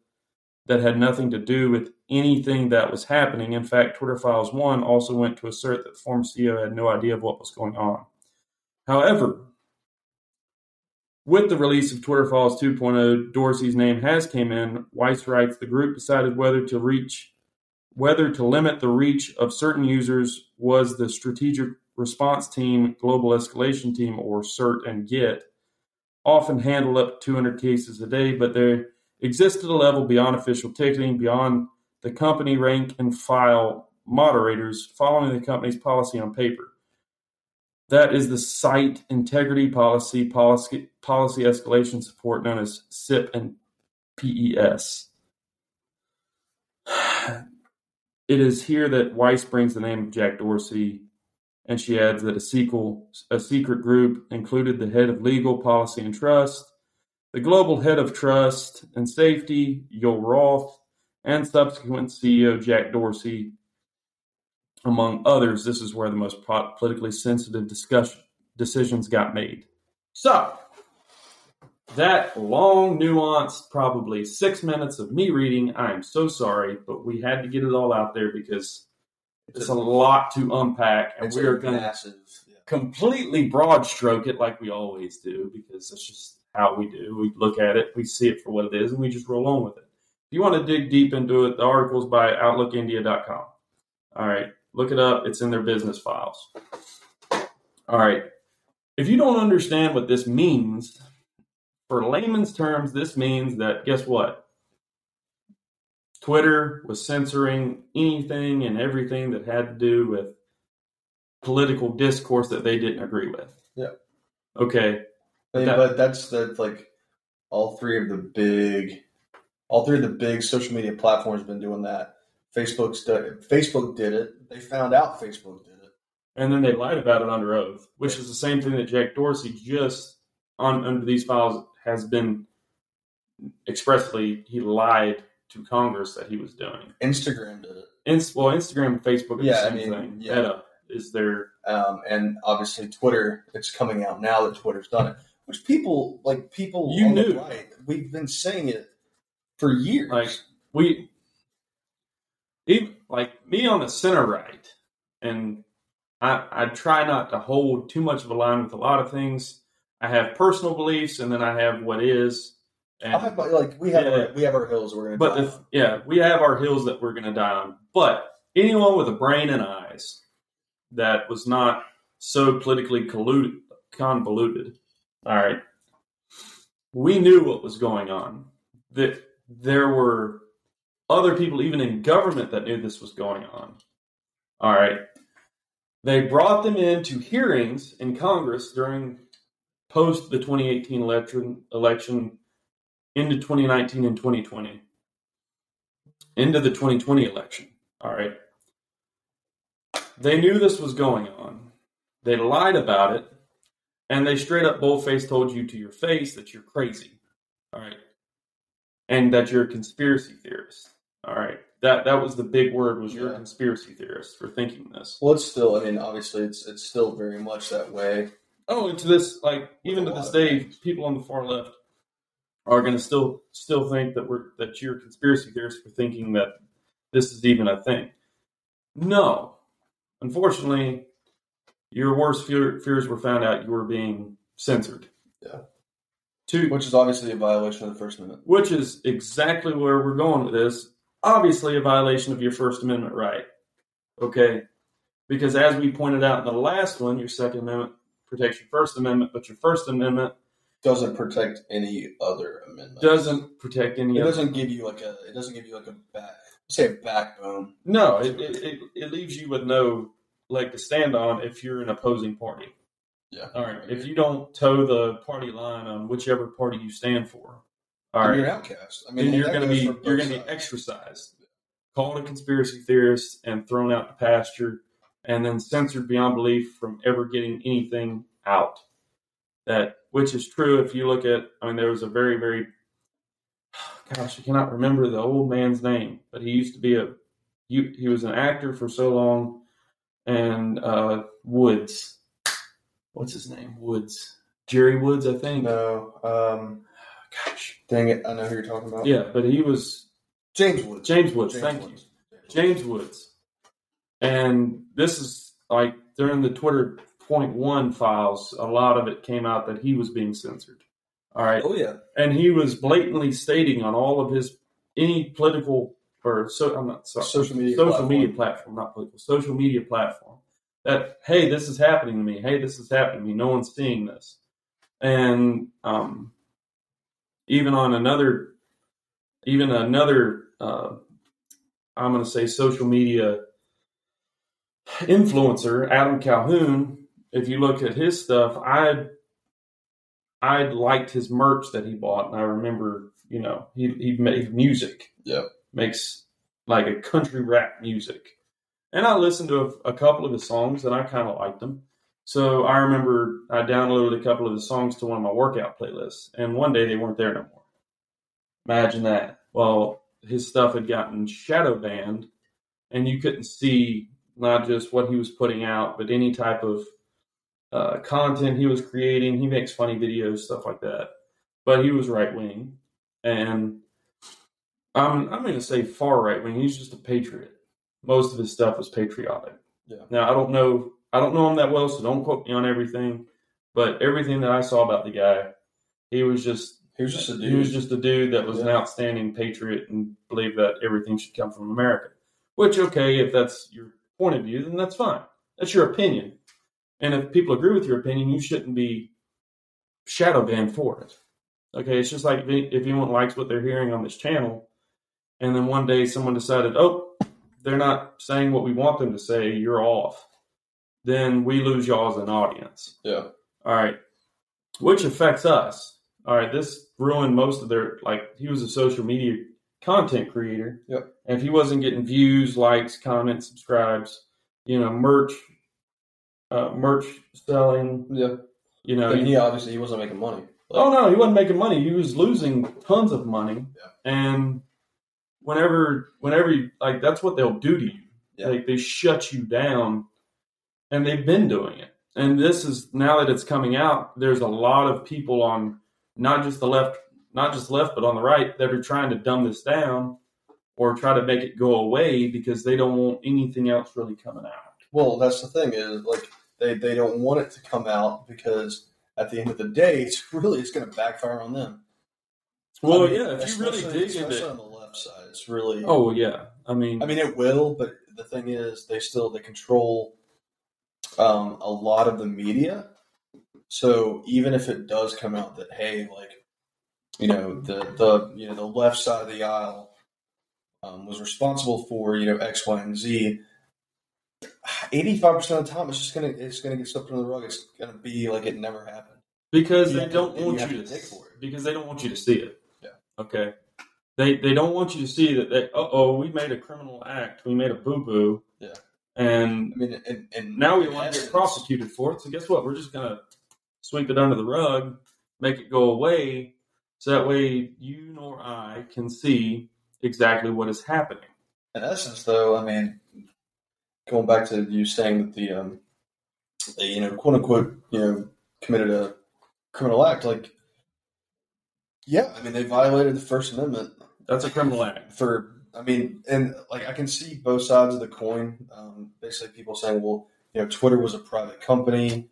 that had nothing to do with anything that was happening. In fact, Twitter Files 1 also went to assert that the former CEO had no idea of what was going on. However, with the release of Twitter Files 2.0, Dorsey's name has came in. Weiss writes the group decided whether to reach whether to limit the reach of certain users was the strategic response team, global escalation team, or CERT and GET, often handle up 200 cases a day, but they existed a level beyond official ticketing, beyond the company rank and file moderators following the company's policy on paper. That is the site integrity policy, policy, escalation support known as SIP and PES. [SIGHS] It is here that Weiss brings the name of Jack Dorsey, and she adds that a, sequel, a secret group included the head of legal, policy, and trust, the global head of trust and safety, Joel Roth, and subsequent CEO Jack Dorsey, among others. This is where the most politically sensitive discussion decisions got made. So, that long, nuanced, probably six minutes of me reading, I am so sorry, but we had to get it all out there because it's a lot to unpack, and we are going to yeah. completely broad stroke it like we always do because that's just how we do. We look at it, we see it for what it is, and we just roll on with it. If you want to dig deep into it, the article's by OutlookIndia.com. All right, look it up. It's in their business files. All right. If you don't understand what this means, for layman's terms, this means that guess what? Twitter was censoring anything and everything that had to do with political discourse that they didn't agree with. Yeah. Okay. I mean, that, but that's the like all three of the big, all three of the big social media platforms been doing that. Facebook's did, Facebook did it. They found out Facebook did it, and then they lied about it under oath, which is the same thing that Jack Dorsey just on under these files has been expressly he lied to Congress that he was doing. Instagram did it. Inst- well, Instagram and Facebook yeah, the same I mean, thing. Yeah. Meta is there, um, and obviously Twitter. It's coming out now that Twitter's done it, which people like people you knew. Right, we've been saying it for years. Like we, even like me on the center right, and I, I try not to hold too much of a line with a lot of things. I have personal beliefs, and then I have what is. And, I have my- like we have Yeah. our, we have our hills we're gonna. but die if yeah, we have our hills that we're going to die on. But anyone with a brain and eyes that was not so politically colluded, convoluted, all right, we knew what was going on. That there were other people, even in government, that knew this was going on. All right, they brought them into hearings in Congress during post the 2018 election election into 2019 and 2020 into the 2020 election. All right. They knew this was going on. They lied about it, and they straight up boldface told you to your face that you're crazy. All right. And that you're a conspiracy theorist. All right. That that was the big word was you're a conspiracy theorist for thinking this. well, it's still. I mean, obviously, it's it's still very much that way. Oh, and to this, like even to this day, things. people on the far left are going to still still think that we're that you're a conspiracy theorist for thinking that this is even a thing. No, unfortunately, your worst fear, fears were found out. You were being censored. Yeah. To Which is obviously a violation of the First Amendment. which is exactly where we're going with this. Obviously, a violation of your First Amendment right. Okay, because as we pointed out in the last one, your Second Amendment protects your First Amendment, but your First Amendment Doesn't protect any other amendment. doesn't protect any It other. doesn't give you like a. It doesn't give you like a back. Say a backbone. No, it, it, it, it leaves you with no leg to stand on if you're an opposing party. Yeah. All right. If you don't toe the party line on whichever party you stand for, all right, you're an outcast. I mean, you're going to be you're going to be sides. exercised, called a conspiracy theorist, and thrown out the pasture, and then censored beyond belief from ever getting anything out. That which is true if you look at. I mean, there was a very very. [SIGHS] Gosh, I cannot remember the old man's name, but he used to be a. He, he was an actor for so long, and uh, Woods. What's his name? Woods. Jerry Woods, I think. No. Um. Dang it! I know who you're talking about. Yeah, but he was James Woods. James Woods. James thank you. Woods. James Woods. And this is like during the Twitter point one files, a lot of it came out that he was being censored. All right. Oh yeah. And he was blatantly stating on all of his any political or so I'm not sorry Social media social platform. media platform, not political, social media platform. That hey, this is happening to me. Hey, this is happening to me. No one's seeing this. And um even on another even another uh I'm going to say social media influencer, Adam Calhoun. If you look at his stuff, I I liked his merch that he bought, and I remember, you know, he he made music. Yep. makes like a country rap music, and I listened to a, a couple of his songs, and I kind of liked them. So I remember I downloaded a couple of his songs to one of my workout playlists, and one day they weren't there no more. Imagine that. Well, his stuff had gotten shadow banned, and you couldn't see not just what he was putting out, but any type of uh, content he was creating. He makes funny videos, stuff like that. But he was right wing, and I'm I'm going to say far right wing. He's just a patriot. Most of his stuff is patriotic. Yeah. Now I don't know I don't know him that well, so don't quote me on everything. But everything that I saw about the guy, he was just He was just a dude. he was just a dude that was an outstanding patriot and believed that everything should come from America. Which, okay, if that's your point of view, then that's fine. That's your opinion. And if people agree with your opinion, you shouldn't be shadow banned for it. Okay, it's just like if if anyone likes what they're hearing on this channel, and then one day someone decided, oh, they're not saying what we want them to say, you're off. Then we lose y'all as an audience. yeah. All right. Which affects us. All right. This ruined most of their, like, he was a social media content creator. Yep. And if he wasn't getting views, likes, comments, subscribes, you know, merch, uh, merch selling, Yeah. you know, And he obviously he wasn't making money. Like, Oh no, he wasn't making money. He was losing tons of money. Yeah. And whenever whenever you like that's what they'll do to you. Yeah. Like they shut you down and they've been doing it. And this is now that it's coming out, there's a lot of people on not just the left not just left but on the right that are trying to dumb this down or try to make it go away because they don't want anything else really coming out. Well, that's the thing is like they, they don't want it to come out because at the end of the day, [LAUGHS] it's really it's going to backfire on them. Well, I mean, yeah, if you really dig into on the left side, it's really. Oh yeah, I mean, I mean, it will, but the thing is, they still they control um, a lot of the media. So even if it does come out that hey, like you know the the you know the left side of the aisle um, was responsible for you know X, Y, and Z. Eighty five percent of the time, it's just gonna it's gonna get swept under the rug. It's gonna be like it never happened. because you they don't you want have you to to for it. because they don't want you to see it. Yeah. Okay. They they don't want you to see that they uh oh we made a criminal act we made a boo boo. And I mean, and, and now we want to get prosecuted for it. So guess what? We're just gonna sweep it under the rug, make it go away, so that way you nor I can see exactly what is happening. In essence, though, I mean, going back to you saying that the, um, they, you know, quote unquote, you know, committed a criminal act, like, yeah, I mean, they violated the First Amendment That's a criminal act. for, I mean, and like I can see both sides of the coin. Um, basically, people saying, well, you know, Twitter was a private company,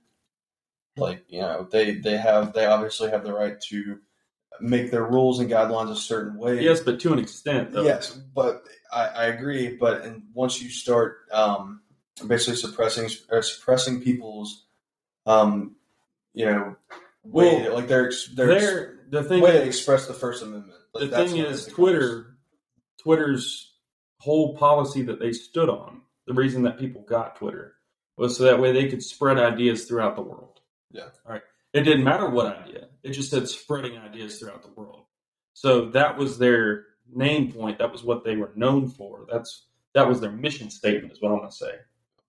like, you know, they they have they obviously have the right to make their rules and guidelines a certain way. Yes, but to an extent though. Yes, but I, I agree. But and once you start um, basically suppressing uh, suppressing people's, um, you know, way Well, like their ex- their ex- There the thing way to is, express the First Amendment. Like, the thing is. Twitter Twitter's whole policy that they stood on, the reason that people got Twitter was so that way they could spread ideas throughout the world. Yeah. All right. It didn't matter what idea. It just said spreading ideas throughout the world. So that was their name point. That was what they were known for. That's that was their mission statement is what I'm gonna say.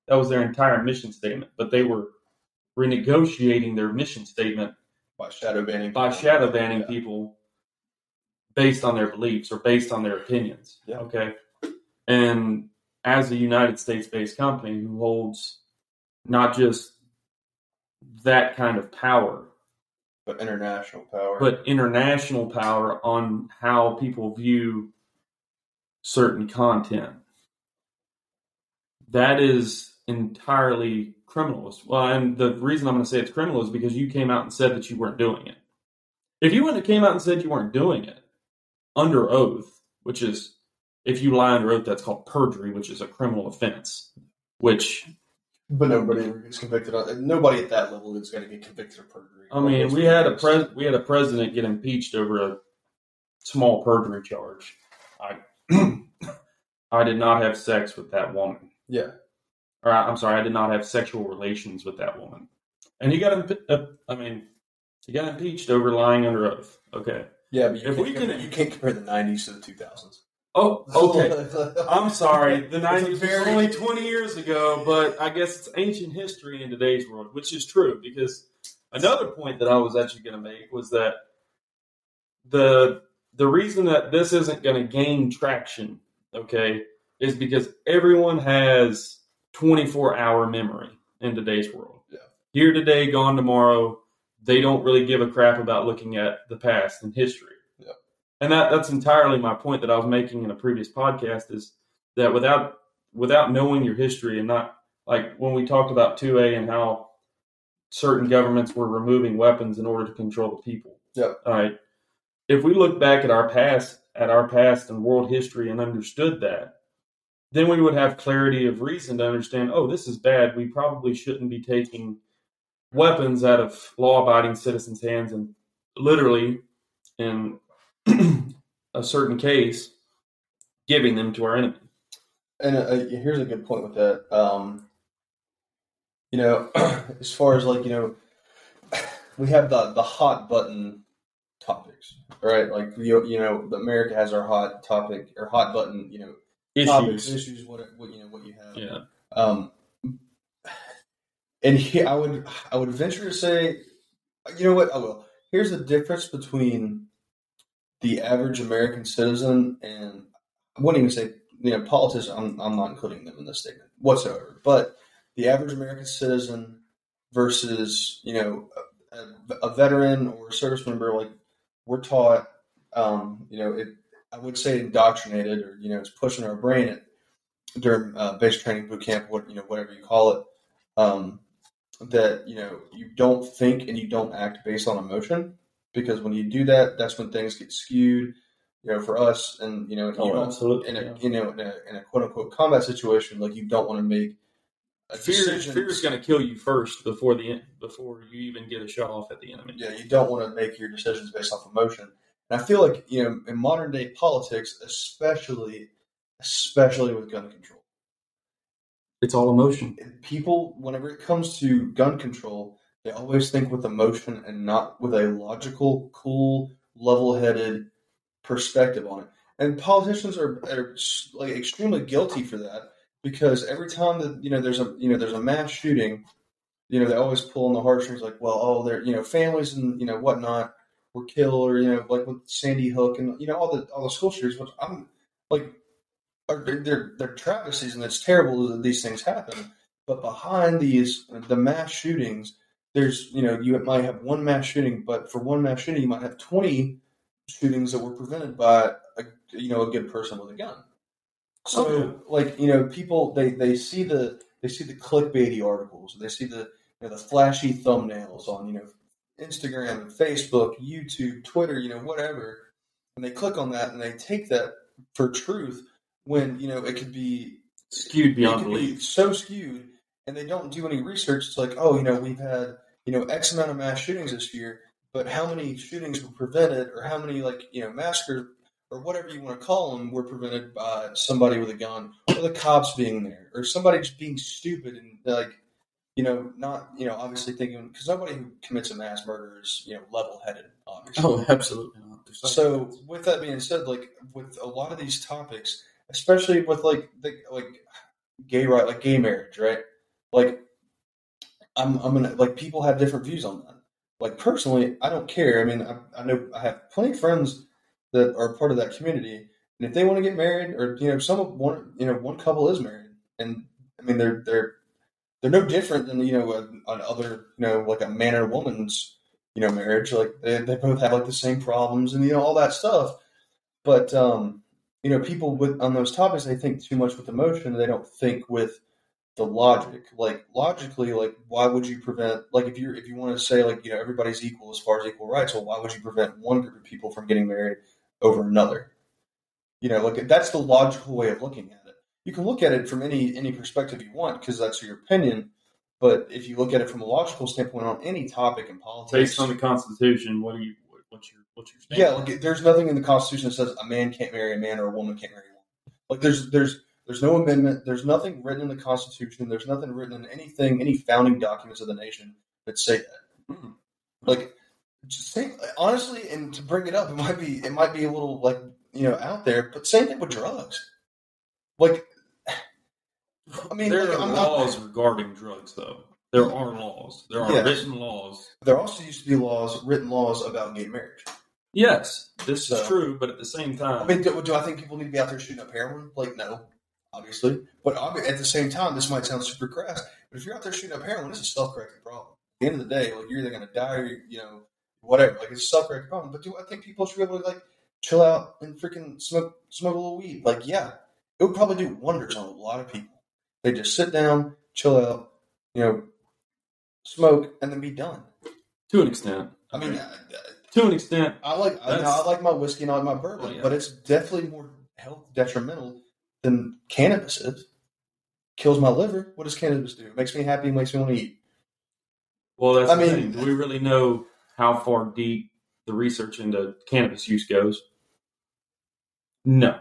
That was their entire mission statement. But they were renegotiating their mission statement by shadow banning by people. shadow banning Yeah. people based on their beliefs or based on their opinions. Yeah. Okay. And as a United States based company who holds not just that kind of power, but international power. but international power on how people view certain content. That is entirely criminal. Well, and the reason I'm going to say it's criminal is because you came out and said that you weren't doing it. If you wouldn't have came out and said you weren't doing it under oath, which is if you lie under oath, that's called perjury, which is a criminal offense. Which but nobody gets convicted. On, nobody at that level is going to get convicted of perjury. I mean, we had a pres- we had a president get impeached over a small perjury charge. I [CLEARS THROAT] I did not have sex with that woman. Yeah, Or I- I'm sorry, I did not have sexual relations with that woman. And he got impe- uh, I mean, he got impeached over lying under oath. Okay. Yeah, but you, If can't we compare, can- you can't compare the '90s to the 2000s. Oh, okay. [LAUGHS] I'm sorry. The It's a 90s was only 20 years ago, but I guess it's ancient history in today's world, which is true because another point that I was actually going to make was that the the reason that this isn't going to gain traction, okay, is because everyone has 24 hour memory in today's world. Yeah. Here today, gone tomorrow. They don't really give a crap about looking at the past and history. Yeah. And that, that's entirely my point that I was making in a previous podcast is that without without knowing your history and not like when we talked about 2A and how certain governments were removing weapons in order to control the people. Yeah. All right. If we look back at our past at our past and world history and understood that, then we would have clarity of reason to understand, oh, this is bad. We probably shouldn't be taking weapons out of law abiding citizens' hands and literally in [CLEARS THROAT] a certain case giving them to our enemy. And uh, here's a good point with that. Um, you know, [CLEARS THROAT] as far as like you know, we have the the hot button topics, right? Like you you know, America has our hot topic or hot button, you know, topics, Issues. issues, what what you know, what you have. Yeah. Um, and he, I would I would venture to say, you know what? I will. Here's the difference between the average American citizen and I wouldn't even say you know politicians. I'm I'm not including them in this statement whatsoever. But the average American citizen versus you know a, a veteran or a service member, like we're taught, um, you know, it, I would say indoctrinated or you know it's pushing our brain at, during uh, basic training boot camp, what you know whatever you call it, um, that you know you don't think and you don't act based on emotion because when you do that, that's when things get skewed. You know, for us, and you know, Oh, you absolutely. in a yeah. you know in a, in a quote unquote combat situation, like you don't want to make a Fear, decision. fear is going to kill you first before the en- before you even get a shot off at the enemy. yeah, you don't want to make your decisions based off emotion. And I feel like you know in modern day politics, especially especially with gun control, It's all emotion. people whenever it comes to gun control, they always think with emotion and not with a logical, cool, level-headed perspective on it. And politicians are, are like extremely guilty for that because every time that you know there's a you know there's a mass shooting, you know they always pull on the heartstrings like, well, oh, they're you know families and you know whatnot were killed or you know like with Sandy Hook and you know all the all the school shooters. Which I'm like, they're they're, they're travesties and it's terrible that these things happen. But behind these the mass shootings, there's you know you might have one mass shooting, but for one mass shooting you might have twenty shootings that were prevented by a you know a good person with a gun. So oh, Okay. like you know people they they see the they see the clickbaity articles, they see the you know, the flashy thumbnails on you know Instagram, Facebook, YouTube, Twitter, you know whatever, and they click on that and they take that for truth when you know it could be Skewed beyond be belief. so skewed, and they don't do any research. It's like, oh, you know, we've had you know X amount of mass shootings this year, but how many shootings were prevented, or how many like you know massacres, or whatever you want to call them, were prevented by somebody with a gun, or the cops being there, or somebody just being stupid and like you know not you know obviously thinking because nobody who commits a mass murder is you know level headed, obviously. Oh, absolutely not. So with that being said, like with a lot of these topics, especially with like the like gay right, like gay marriage, right? Like I'm I'm gonna like people have different views on that. Like personally, I don't care. I mean, I, I know I have plenty of friends that are part of that community, and if they want to get married, or you know, some one you know one couple is married, and I mean they're they're they're no different than you know an other you know like a man and woman's you know marriage. Like they they both have like the same problems and you know all that stuff. But um, you know, people with on those topics they think too much with emotion. They don't think with the logic. Like logically, like why would you prevent? Like if you if you want to say like you know everybody's equal as far as equal rights, well, why would you prevent one group of people from getting married over another? You know, like that's the logical way of looking at it. You can look at it from any any perspective you want because that's your opinion. But if you look at it from a logical standpoint on any topic in politics, based on the Constitution, what do you? What's your? What's your stand? yeah, like there's nothing in the Constitution that says a man can't marry a man or a woman can't marry a woman. Like there's there's there's no amendment. There's nothing written in the Constitution. There's nothing written in anything any founding documents of the nation that say that. Mhm. Like just think honestly, and to bring it up, it might be it might be a little like you know out there, but same thing with drugs. Like [SIGHS] I mean, there like, are I'm not- laws regarding drugs, though. There are laws. There are Yes. written laws. there also used to be laws, written laws about gay marriage. Yes, this is true, but at the same time, I mean, do, do I think people need to be out there shooting up heroin? Like, no, obviously. But at the same time, this might sound super crass, but if you're out there shooting up heroin, it's a self-correcting problem. At the end of the day, like you're either going to die or you know whatever. Like it's a self-correcting problem. But do I think people should be able to like chill out and freaking smoke smoke a little weed? Like, yeah, it would probably do wonders on a lot of people. They just sit down, chill out, you know, smoke, and then be done. to an extent, I mean, I, to an extent, I like I, I like my whiskey and I like my bourbon, Well, yeah. but it's definitely more health detrimental than cannabis is. Kills my liver. What does cannabis do? It makes me happy. Makes me want to eat. well, that's I the mean- thing. Do we really know how far deep the research into cannabis use goes? No.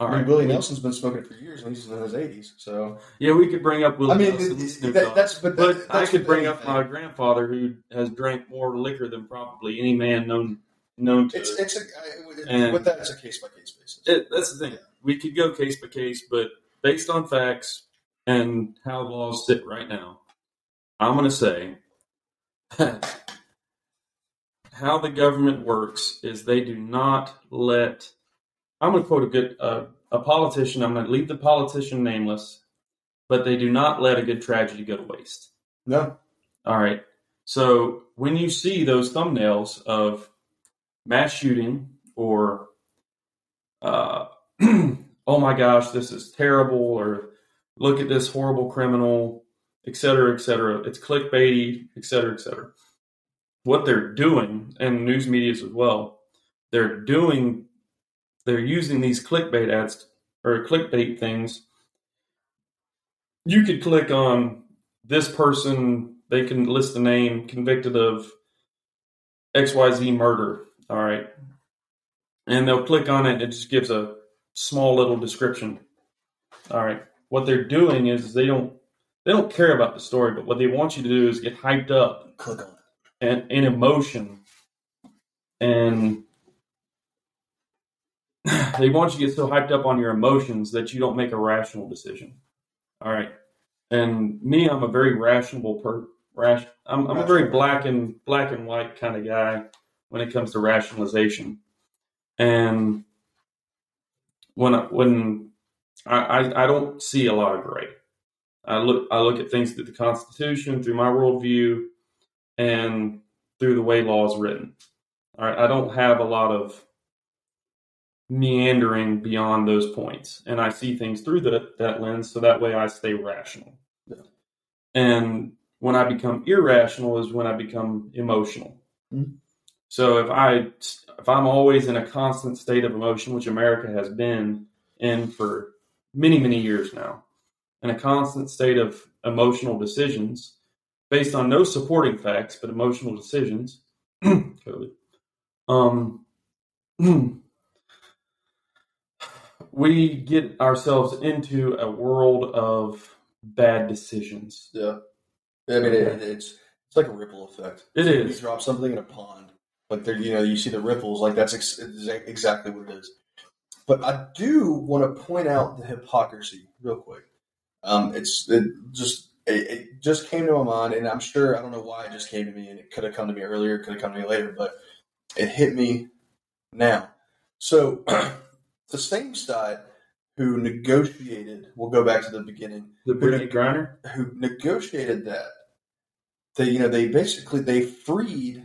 All I mean, right. Willie Nelson's been smoking it for years, and he's in his eighties. So Yeah, we could bring up Willie I mean, Nelson, it- it- that- that's but, But that, I could bring up my grandfather who has drank more liquor than probably any man known known to. It's it's a I- And- with that it's a case by case basis. It, that's the thing. We could go case by case, but based on facts and how laws sit right now, I'm going to say [LAUGHS] how the government works is they do not let. I'm going to quote a good uh, a politician. I'm going to leave the politician nameless, but they do not let a good tragedy go to waste. No, All right. So when you see those thumbnails of mass shooting or uh, [CLEARS THROAT] "Oh my gosh, this is terrible," or "Look at this horrible criminal," et cetera, et cetera. It's clickbaity, et cetera, et cetera. What they're doing, and news media as well, they're doing, they're using these clickbait ads or clickbait things. You could click on this person, they can list the name convicted of XYZ murder. All right. And they'll click on it, it just gives a small little description. All right. What they're doing is they don't they don't care about the story, but what they want you to do is get hyped up Click on it. and in emotion and [CLEARS THROAT] they want you to get so hyped up on your emotions that you don't make a rational decision. All right. And me i'm a very rational per rash i'm, I'm a very black and black and white kind of guy when it comes to rationalization. And when I, when I, I, I don't see a lot of gray. I look i look at things through the constitution through my worldview and through the way law is written. All right, I don't have a lot of meandering beyond those points, and I see things through that that lens, so that way I stay rational. Yeah. And when I become irrational is when I become emotional. Mhm. So if I if I'm always in a constant state of emotion, which America has been in for many many years now, in a constant state of emotional decisions based on no supporting facts but emotional decisions. [CLEARS THROAT] COVID. Um, [CLEARS THROAT] we get ourselves into a world of bad decisions. Yeah. I mean, it, it's it's like a ripple effect. It You is. drop something in a pond, like there, you know, you see the ripples. Like that's ex- exactly what it is. But I do want to point out the hypocrisy real quick. Um, it's it just it, it just came to my mind, and I'm sure I don't know why it just came to me, and it could have come to me earlier, could have come to me later, but it hit me now. So [CLEARS THROAT] the same side who negotiated, we'll go back to the beginning The Brittney Griner. who negotiated that they you know they basically they freed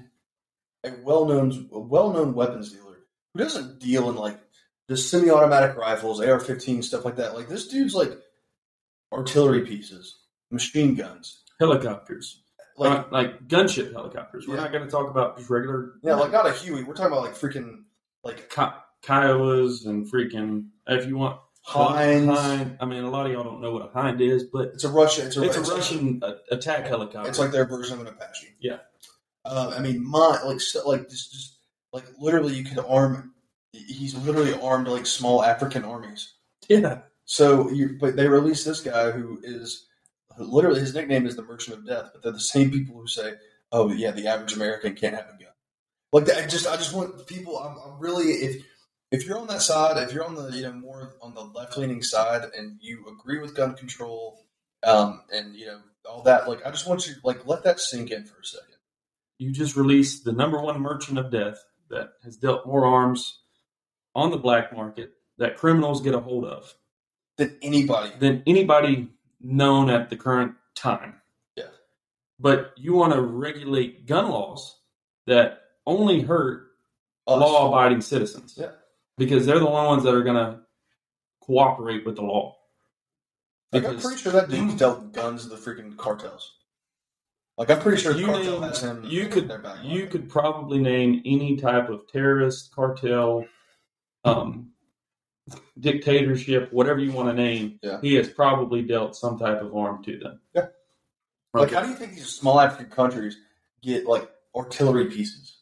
a well-known a well-known weapons dealer who doesn't deal in like just semi-automatic rifles ar-15 stuff like that like this dude's like artillery pieces machine guns Helicopters, like like like gunship helicopters. We're Yeah. not going to talk about just regular, yeah like not a huey we're talking about like freaking like Ki- Kiowas and freaking. If you want Hinds. Hind, I mean, a lot of y'all don't know what a Hind is, but it's a russian it's a, it's a it's Russian uh, attack helicopter. It's like their version of an Apache. Yeah. Uh, I mean, my like so, like just just like literally, you could arm. He's literally armed like small African armies. yeah, So, you but they released this guy who is literally his nickname is the Merchant of Death. But they're the same people who say, "Oh yeah, the average American can't have a gun." Like that. I just I just want people. I'm, I'm really if if you're on that side, if you're on the you know more on the left leaning side, and you agree with gun control, um, and you know all that, like I just want you like let that sink in for a second. you just released the number one merchant of death that has dealt more arms on the black market that criminals get a hold of That anybody, than anybody known at the current time. Yeah. But you want to regulate gun laws that only hurt law abiding citizens. Yeah. Because they're the only ones that are going to cooperate with the law. like I'm pretty sure that dude's [CLEARS THROAT] dealt guns to the freaking cartels. Like I'm pretty sure the you, cartel name- has him. you could you could probably name any type of terrorist cartel um, dictatorship whatever you want to name Yeah. he has probably dealt some type of harm to them Yeah. Like, Okay. how do you think these small African countries get like artillery pieces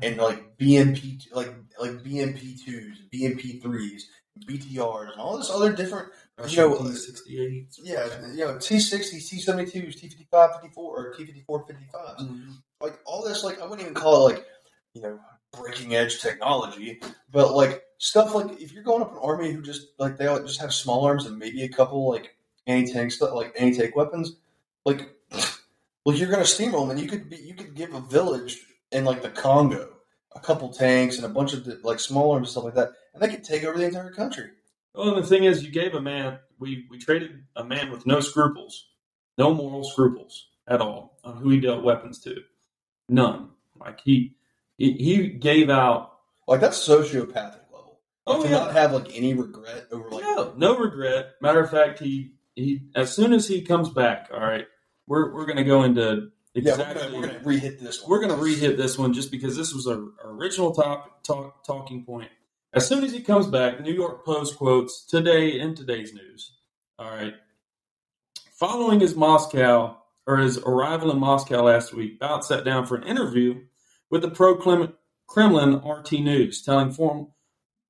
and like BMP, like like BMP twos, BMP threes, BTRs, and all this other different, you know, uh, 68 yeah, you know, T sixties, T seventy twos, T 55 54 or T 54 55s. Like all this, like I wouldn't even call it like, you know, breaking edge technology, but like stuff like if you're going up an army who just like they all just have small arms and maybe a couple like anti tank stuff, like anti tank weapons, like [SNIFFS] well, you're gonna steamroll them, and you could be you could give a village in like the Congo a couple tanks and a bunch of like small arms and stuff like that, and they could take over the entire country. well and the thing is you gave a man we we traded a man with no scruples no moral scruples at all on who he dealt weapons to none like he he, he gave out Like that's sociopathic level. Oh to yeah, not have like any regret over like no, no regret. Matter of fact, he he as soon as he comes back, all right, we're we're gonna go into yeah, exactly. we're gonna, we're gonna re-hit this one. We're going to re-hit this one just because this was our, our original top, talk, talking point. As soon as he comes back, New York Post quotes today in today's news. All right. Following his Moscow or his arrival in Moscow last week, Bout sat down for an interview with the pro-Kremlin RT News, telling form,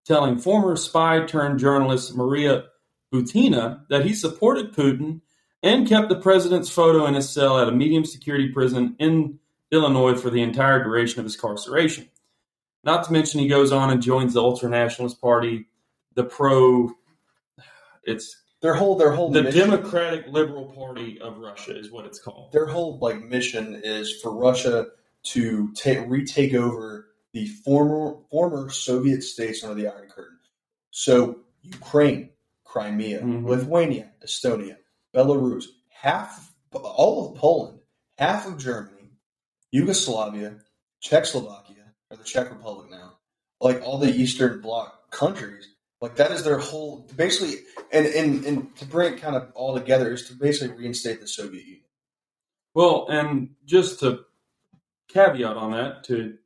telling former spy turned journalist Maria Butina that he supported Putin and kept the president's photo in his cell at a medium security prison in Illinois for the entire duration of his incarceration. Not to mention, he goes on and joins the Ultra Nationalist Party, the pro. It's their whole their whole the mission, Democratic Liberal Party of Russia is what it's called. their whole like mission is for Russia to ta- retake over the former former Soviet states under the Iron Curtain. So Ukraine, Crimea, Mhm. Lithuania, Estonia, Belarus, half all of Poland, half of Germany, Yugoslavia, Czechoslovakia, or the Czech Republic now, like all the Eastern Bloc countries, like that is their whole basically, and and and to bring it kind of all together is to basically reinstate the Soviet Union. Well, and just to caveat on that, to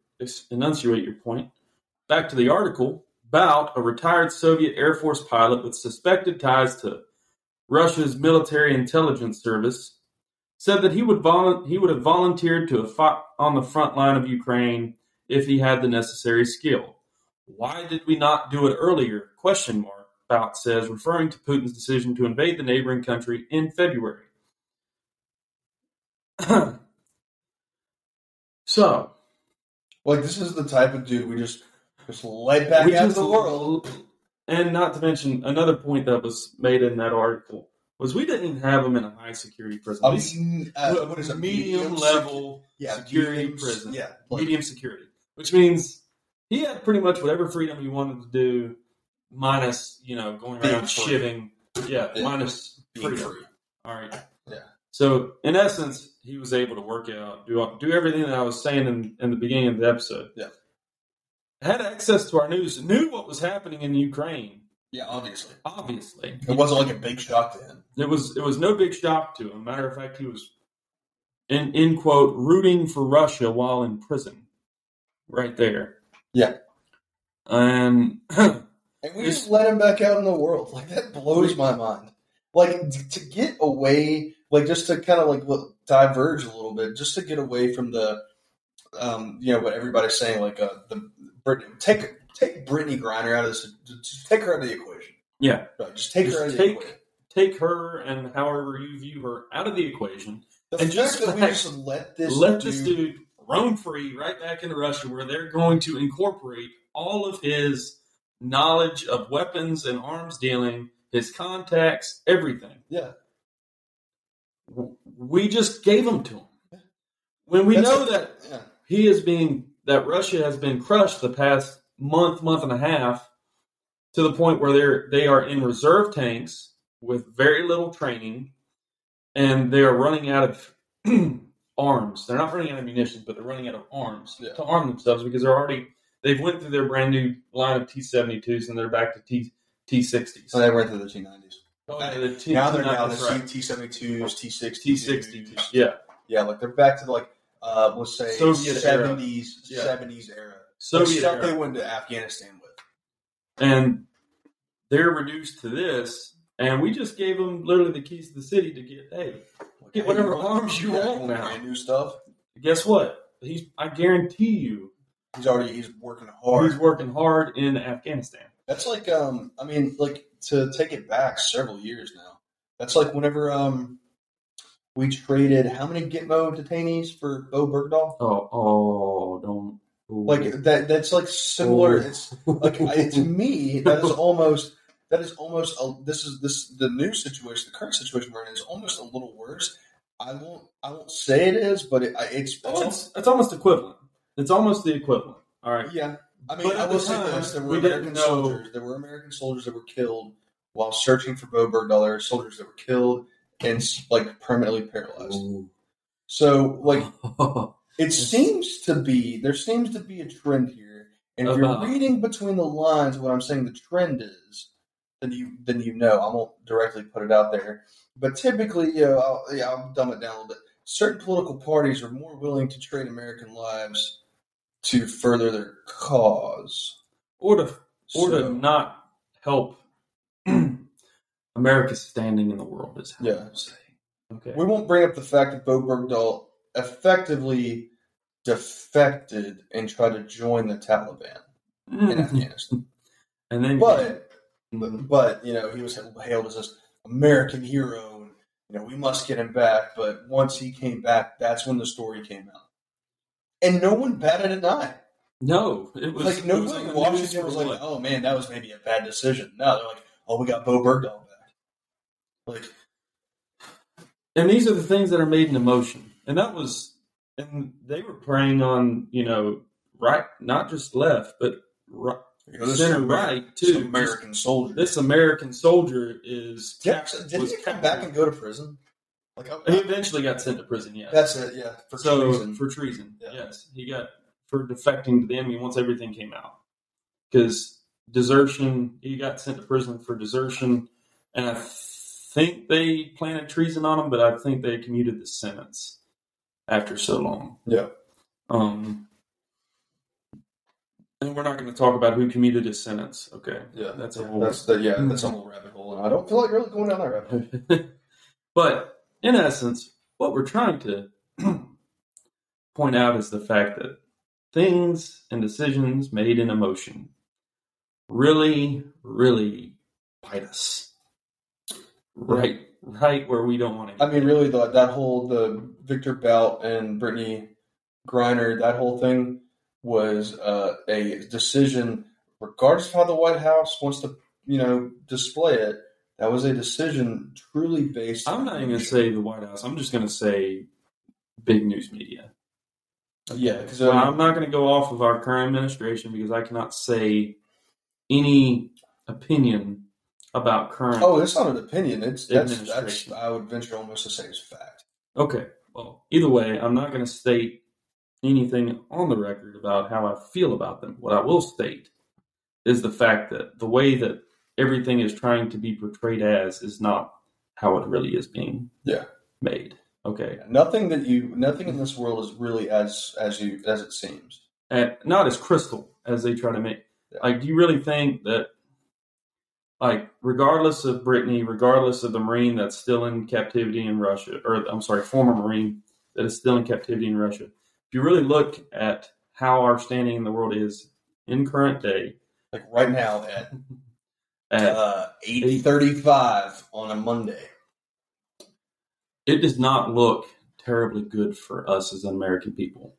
enunciate your point, back to the article, Bout, a retired Soviet Air Force pilot with suspected ties to Russia's military intelligence service, said that he would volu- he would have volunteered to have fought on the front line of Ukraine if he had the necessary skill. Why did we not do it earlier? Question mark. Bout says, referring to Putin's decision to invade the neighboring country in February. [CLEARS THROAT] so Like this is the type of dude we just just let back out of the world. And not to mention another point that was made in that article was we didn't have him in a high security prison. I mean, uh, what is it? medium, secu- level yeah, security medium- prison. Yeah, like, medium security, which means he had pretty much whatever freedom he wanted to do, minus you know going around free. shiving. Yeah, Yeah. minus being freedom. free. All right. Yeah. So in essence, he was able to work out, do do everything that I was saying in, in the beginning of the episode. Yeah. Had access to our news, knew what was happening in Ukraine. Yeah, obviously, Obviously, it wasn't like a big shock to him. it was it was no big shock to him. Matter of fact, he was in in quote rooting for Russia while in prison, right there. Yeah. and [CLEARS THROAT] And we just let him back out in the world. Like that blows my mind. Like to get away, like just to kind of like diverge a little bit, just to get away from the, um, you know, what everybody's saying, like uh, the Brit- take take Brittney Griner out of this, just take her out of the equation. yeah, Right, just take Just her out of the take- equation. take her and however you view her out of the equation. The and just that we let- just let this let dude, this dude roam free right back into Russia, where they're going to incorporate all of his knowledge of weapons and arms dealing, his contacts, everything. yeah, We just gave them to him. When we That's know a- that yeah, he is being that Russia has been crushed the past month, month and a half, to the point where they're they are in reserve tanks with very little training, and they are running out of [CLEARS THROAT] arms. They're not running out of munitions, but they're running out of arms Yeah. to arm themselves because they're already they've went through their brand new line of T seventy twos and they're back to T T sixties. so they went through the T nineties. Oh, yeah, the T- now they're down that's to right. T seventy twos, T sixty, T sixty. Yeah, Yeah, like they're back to like uh, let's say Soviet era. seventies, Yeah. seventies era. Soviet stuff era. they went to Afghanistan with. and they're reduced to this. And we just gave them literally the keys to the city to get. Hey, Get whatever you arms you want now. New stuff. guess what? He's. I guarantee you, He's already he's working hard. he's working hard in Afghanistan. That's like um, I mean, like to take it back several years now. That's like whenever um, we traded how many Gitmo detainees for Bo Bergdahl? Oh, oh, don't. ooh. Like that. That's like similar. Oh. It's like I, to me that is almost that is almost a, this is this the new situation the current situation we're in is almost a little worse i won't i won't say it is but it, I- it's, Oh, it's, it's almost equivalent. It's almost the equivalent. All right. yeah i mean But i will the say time, this there were we american soldiers there were american soldiers that were killed while searching for bo bergdahl there were soldiers that were killed and like permanently paralyzed so like [LAUGHS] it seems to be there seems to be a trend here And if About- you're uh-huh. reading between the lines, what I'm saying the trend is, then you then you know. I won't directly put it out there, but typically, you know, I'll, yeah, I'll dumb it down a little bit. Certain political parties are more willing to trade American lives to further their cause. or to or So- to not help America's standing in the world is how Yeah. I'm saying. Okay. We won't bring up the fact that Bo Bergdahl effectively defected and tried to join the Taliban in hmm. Afghanistan. [LAUGHS] and then But, but, but, you know, he was hailed as this American hero, and you know, we must get him back. But once he came back, that's when the story came out, and no one batted an eye. no, it was like it nobody was on in the Washington was for like, "Oh man, that was maybe a bad decision." No, they're like, "Oh, we got Bo Bergdahl back." Like, and these are the things that are made in emotion and that was and they were preying on you know right not just left but right, you know, this center right this too American soldier. this american soldier is cap- did he come captured. back and go to prison? Like, I- he eventually got sent to prison yes that's it. Yeah, for so treason. for treason Yeah. yes he got for defecting to the enemy once everything came out because desertion he got sent to prison for desertion and i think they planted treason on him but i think they commuted the sentence after so long. Yeah, um and we're not going to talk about who commuted his sentence. Okay. Yeah, That's a whole- that's the yeah, that's a whole rabbit hole, and I don't feel like really going down that rabbit hole. [LAUGHS] but in essence, what we're trying to [CLEARS THROAT] point out is the fact that things and decisions made in emotion really, really bite us. Right, right where we don't want to. I mean, really, the, that whole the Viktor Bout and Brittney Griner, that whole thing was uh, a decision, regardless of how the White House wants to, you know, display it. That was a decision truly based. I'm not even going to say the White House. I'm just going to say big news media. yeah, because I'm not going to go off of our current administration because I cannot say any opinion about current. oh, it's not an opinion. It's that's that's I would venture almost to say it's a fact. Okay. Well, either way, I'm not going to state anything on the record about how I feel about them. What I will state is the fact that the way that everything is trying to be portrayed as is not how it really is being Yeah. made. Okay. Nothing that you, nothing in this world is really as as you as it seems. And not as crystal as they try to make. Yeah. Like, do you really think that, like, regardless of Brittney, regardless of the Marine that's still in captivity in Russia, or I'm sorry, former Marine that is still in captivity in Russia, if you really look at how our standing in the world is in current day, Like right now at [LAUGHS] at, uh, eight thirty-five on a Monday. it does not look terribly good for us as an American people.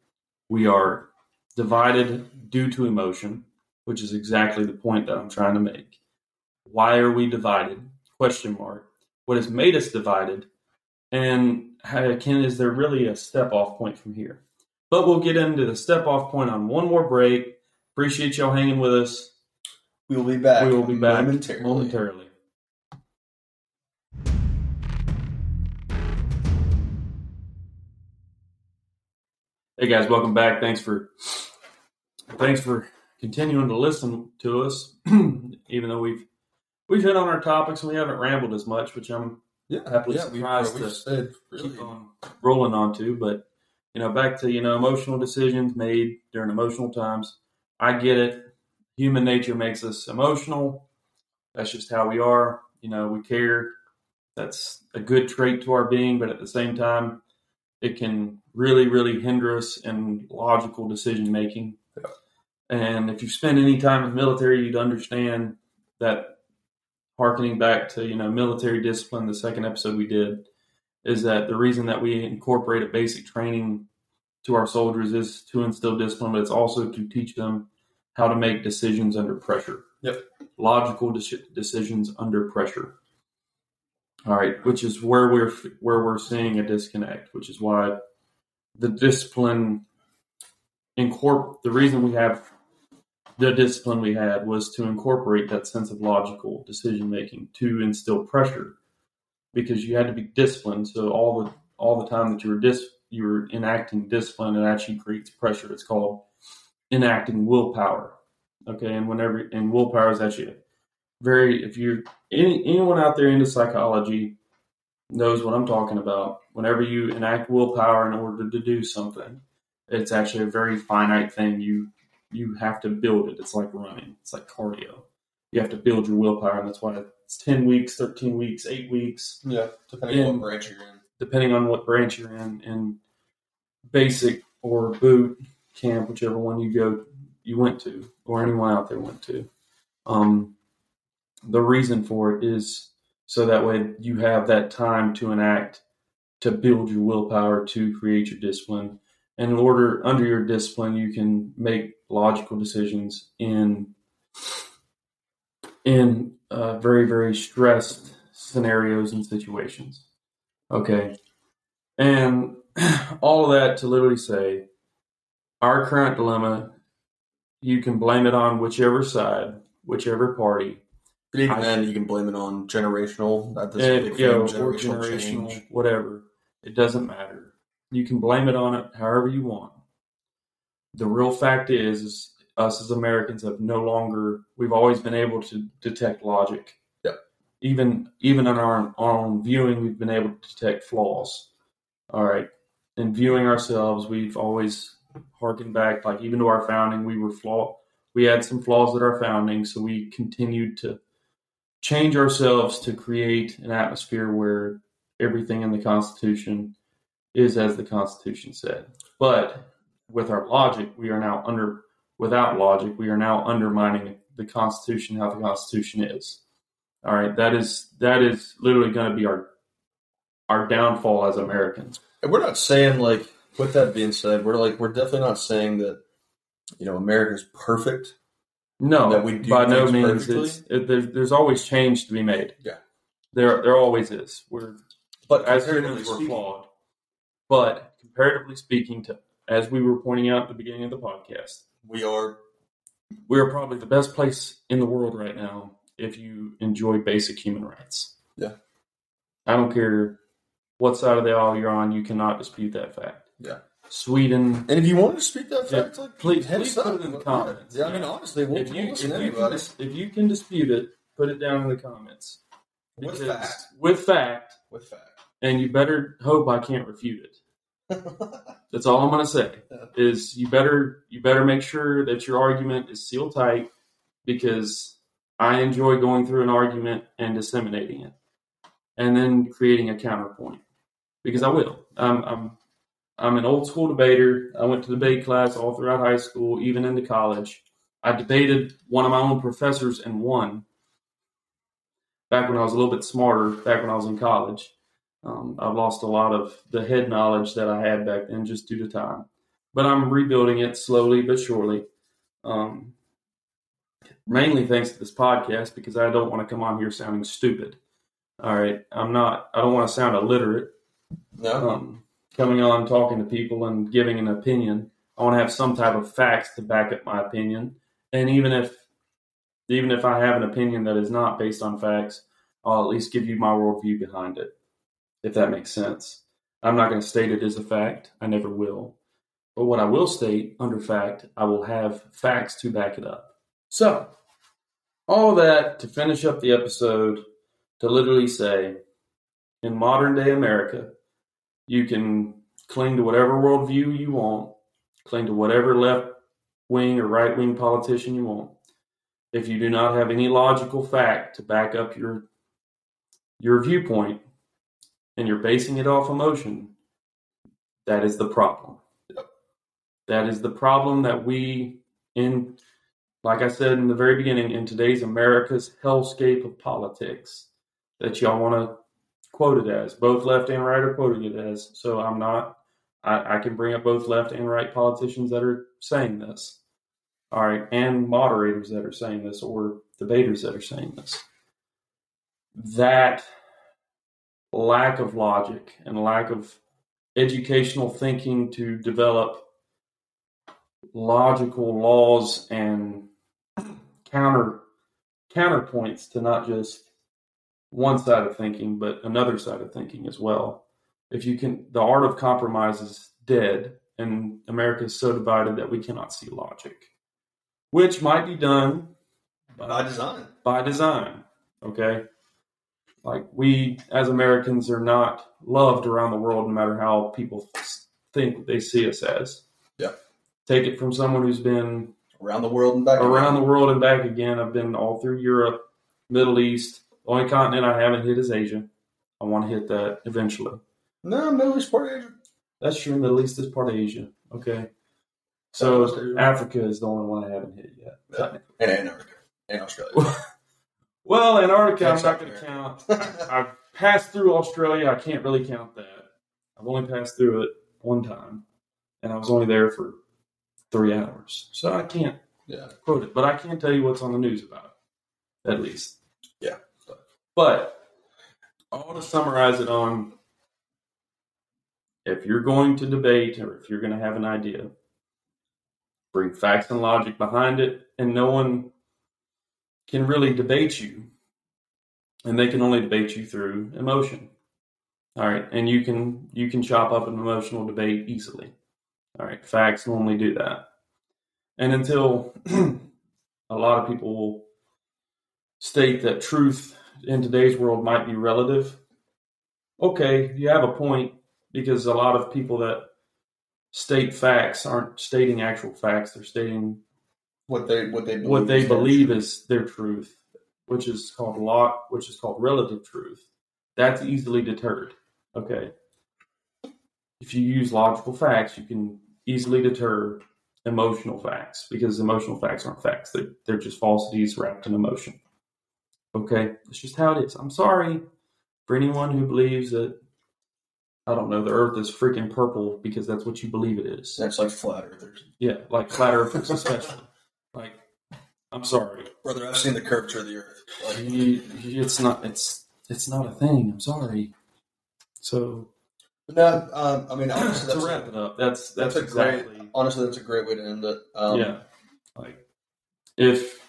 We are divided due to emotion, which is exactly the point that I'm trying to make. Why are we divided? Question mark. What has made us divided? And how, can is there really a step off point from here? But we'll get into the step off point on one more break. Appreciate y'all hanging with us. We will be back. we will be back momentarily. momentarily. Hey guys, welcome back. Thanks for thanks for continuing to listen to us, [CLEARS THROAT] even though we've we've hit on our topics and we haven't rambled as much, which I'm Yeah, Happily yeah, we, uh, surprised we've to really. keep on rolling onto. But you know, back to you know emotional decisions made during emotional times. I get it. Human nature makes us emotional. That's just how we are. You know, we care. That's a good trait to our being, but at the same time, it can really, really hinder us in logical decision making. Yeah. And if you spend any time in the military, you'd understand that harkening back to, you know, military discipline, the second episode we did, is that the reason that we incorporate a basic training to our soldiers is to instill discipline, but it's also to teach them how to make decisions under pressure. Yep. Logical deci- decisions under pressure. All right, which is where we're where we're seeing a disconnect, which is why the discipline incorporate the reason we have the discipline we had was to incorporate that sense of logical decision making to instill pressure because you had to be disciplined so all the all the time that you were dis you were enacting discipline it actually creates pressure it's called enacting willpower Okay, and whenever and willpower is actually very if you're any, anyone out there into psychology knows what I'm talking about. Whenever you enact willpower in order to do something, it's actually a very finite thing. You you have to build it. It's like running. It's like cardio. You have to build your willpower, and that's why it's ten weeks, thirteen weeks, eight weeks, Yeah, depending on what branch you're in. depending on what branch you're in. In basic or boot camp, whichever one you go you went to, or anyone out there went to. Um, the reason for it is so that way you have that time to enact to build your willpower to create your discipline and in order under your discipline you can make logical decisions in in uh, very very stressed scenarios and situations okay and [CLEARS THROAT] all of that to literally say our current dilemma you can blame it on whichever side whichever party But even I- then, you can blame it on generational. That this big you know, generational generational, change. whatever. It doesn't matter. You can blame it on it however you want. The real fact is, is us as Americans have no longer. We've always been able to detect logic. Yep. Even even in our own viewing, we've been able to detect flaws. All right. In viewing ourselves, we've always harkened back, like even to our founding, we were flawed. We had some flaws at our founding, so we continued to change ourselves to create an atmosphere where everything in the Constitution is as the Constitution said. But with our logic, we are now under, without logic, we are now undermining the Constitution, how the Constitution is. All right, that is that is literally going to be our our downfall as Americans. And we're not saying like. With that being said, we're like we're definitely not saying that you know America's perfect. No, That we do by no means. It, there's, there's always change to be made. Yeah. there there always is. We're But as humans, we're flawed. But comparatively speaking, to as we were pointing out at the beginning of the podcast, we are we are probably the best place in the world right now if you enjoy basic human rights. Yeah. I don't care what side of the aisle you're on, you cannot dispute that fact. Yeah. Sweden. And if you want to speak that Yeah, fact, like please- please put it in the comments. Yeah, I mean honestly, we'll, if you, we'll if, listen you can, if you can dispute it, put it down in the comments. With fact. With fact, With fact. and you better hope I can't refute it. That's all I'm going to say. Is you better you better make sure that your argument is sealed tight because I enjoy going through an argument and disseminating it, and then creating a counterpoint because I will. I'm I'm I'm an old school debater. I went to debate class all throughout high school, even into college. I debated one of my own professors and won. Back when I was a little bit smarter, back when I was in college. Um, I've lost a lot of the head knowledge that I had back then just due to time, but I'm rebuilding it slowly but surely. Um, mainly thanks to this podcast because I don't want to come on here sounding stupid. All right, I'm not. I don't want to sound illiterate. no. Um, coming on, talking to people, and giving an opinion. I want to have some type of facts to back up my opinion, and even if even if I have an opinion that is not based on facts, I'll at least give you my worldview behind it, if that makes sense. I'm not going to state it as a fact. I never will. But what I will state under fact, I will have facts to back it up. So, all that to finish up the episode, to literally say, in modern day America, you can cling to whatever worldview you want, cling to whatever left wing or right wing politician you want. If you do not have any logical fact to back up your your viewpoint and you're basing it off emotion, that is the problem. That is the problem that we in like I said in the very beginning, in today's America's hellscape of politics, that y'all want to quote it as. Both left and right are quoting it as. So I'm not, I, I can bring up both left and right politicians that are saying this. All right. And moderators that are saying this or debaters that are saying this. That lack of logic and lack of educational thinking to develop logical laws and counter counterpoints to not just one side of thinking, but another side of thinking as well. If you can, the art of compromise is dead, and America is so divided that we cannot see logic. which might be done by design. By design, okay. Like we as Americans are not loved around the world, no matter how people think they see us as. Yeah. Take it from someone who's been around the world and back around again. the world and back again. I've been all through Europe, Middle East. The only continent I haven't hit is Asia. I want to hit that eventually. No, Middle East part of Asia. That's true. Middle East is part of Asia. Okay. So Africa is the only one I haven't hit yet. Yeah. and Antarctica and Australia. [LAUGHS] Well, Antarctica, I'm not going to count. I've passed through Australia. I can't really count that. I've only passed through it one time, and I was only there for three hours, so I can't yeah. quote it. But I can tell you what's on the news about it, at least. Yeah. But I want to summarize it on if you're going to debate or if you're going to have an idea, bring facts and logic behind it, and no one can really debate you. And they can only debate you through emotion. All right. And you can you can chop up an emotional debate easily. All right. Facts normally do that. And until [CLEARS THROAT] a lot of people will state that truth in today's world might be relative, okay, you have a point because a lot of people that state facts aren't stating actual facts; they're stating What they what they believe what they is their believe truth. is their truth, which is called lot, which is called relative truth. That's easily deterred. Okay, if you use logical facts, you can easily deter emotional facts because emotional facts aren't facts; they're, they're just falsities wrapped in emotion. Okay, it's just how it is. I'm sorry for anyone who believes that I don't know the Earth is freaking purple because that's what you believe it is. That's like flat earthers. Yeah, like flat earthers especially. [LAUGHS] Like, I'm sorry. Brother, I've seen the curvature of the earth. Like, He- he- It's not. It's it's not a thing. I'm sorry. So no, um, I mean, honestly, [COUGHS] to that's, wrap it up, that's that's, that's a great- exactly. honestly, that's a great way to end it. Um, yeah, like if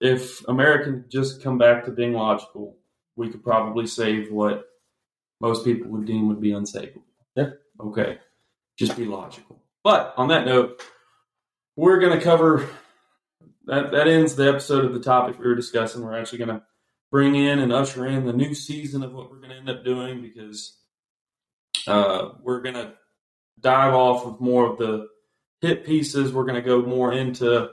if America just come back to being logical, we could probably save what most people would deem would be unsavable. Yeah. Okay. Just be logical. But on that note, we're going to cover that. That ends the episode of the topic we were discussing. We're actually going to bring in and usher in the new season of what we're going to end up doing because uh, we're going to dive off of more of the hit pieces. We're going to go more into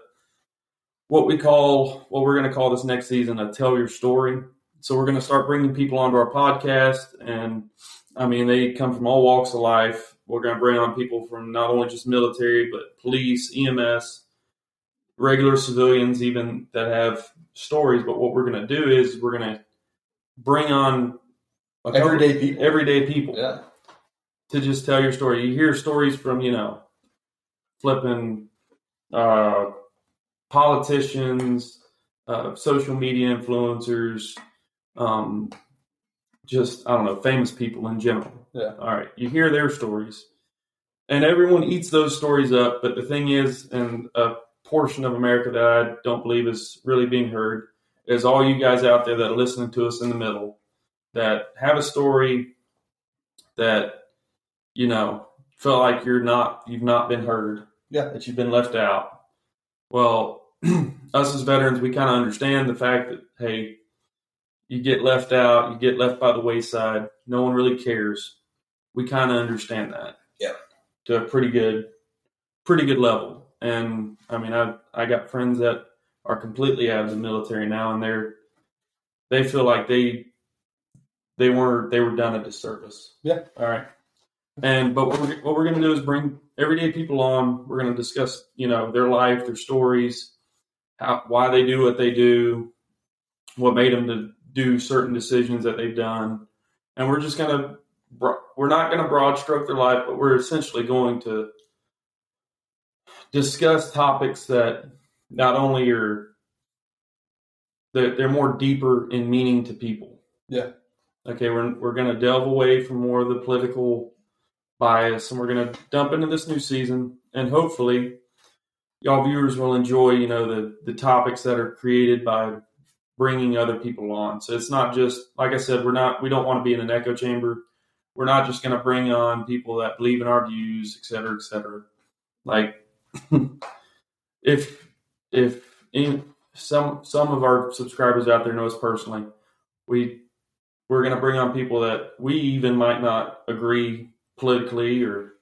what we call what we're going to call this next season a tell your story. So we're going to start bringing people onto our podcast, and I mean they come from all walks of life. We're going to bring on people from not only just military, but police, EMS, regular civilians, even that have stories. But what we're going to do is we're going to bring on a couple- Everyday people. everyday people Yeah. to just tell your story. You hear stories from, you know, flipping uh, politicians, uh, social media influencers, um, just, I don't know, famous people in general. Yeah. All right. You hear their stories, and everyone eats those stories up. But the thing is, and a portion of America that I don't believe is really being heard. Is all you guys out there that are listening to us in the middle that have a story that you know felt like you're not you've not been heard. Yeah. that you've been left out. Well [CLEARS THROAT] us as veterans we kind of understand the fact that hey you get left out you get left by the wayside no one really cares. We kind of understand that. Yeah. to a pretty good pretty good level and i mean i i got friends that are completely out of the military now and they're they feel like they they were they were done a disservice Yeah. all right and but what we're, what we're going to do is bring everyday people on. We're going to discuss, you know, their life, their stories, how why they do what they do, what made them to do certain decisions that they've done, and we're just going to we're not going to broad stroke their life, but we're essentially going to discuss topics that not only are they're, they're more deeper in meaning to people. Yeah. Okay, we're we're going to delve away from more of the political bias, and we're going to dump into this new season, and hopefully, y'all viewers will enjoy, you know, the the topics that are created by bringing other people on. So it's not just like I said, we're not we don't want to be in an echo chamber. We're not just going to bring on people that believe in our views, et cetera, et cetera. Like, [LAUGHS] if if some some of our subscribers out there know us personally, we we're going to bring on people that we even might not agree politically or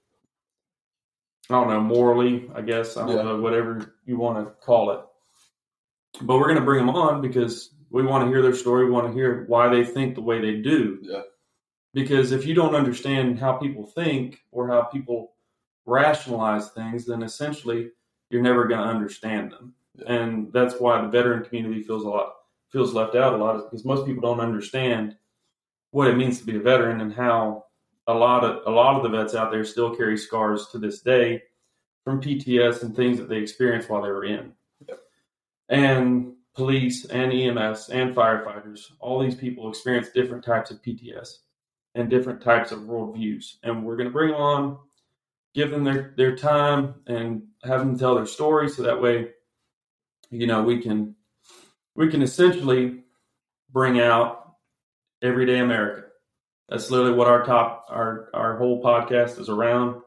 I don't know morally. I guess I don't Yeah. know whatever you want to call it. But we're going to bring them on because we want to hear their story. We want to hear why they think the way they do. Yeah. Because if you don't understand how people think or how people rationalize things, then essentially you're never going to understand them. Yeah. And that's why the veteran community feels a lot feels left out a lot because most people don't understand what it means to be a veteran and how a lot of a lot of the vets out there still carry scars to this day from PTS and things that they experienced while they were in. Yep. And police and EMS and firefighters, all these people experience different types of PTS and different types of worldviews. And we're going to bring on, give them their, their time, and have them tell their story so that way, you know, we can we can essentially bring out everyday America. That's literally what our top our our whole podcast is around.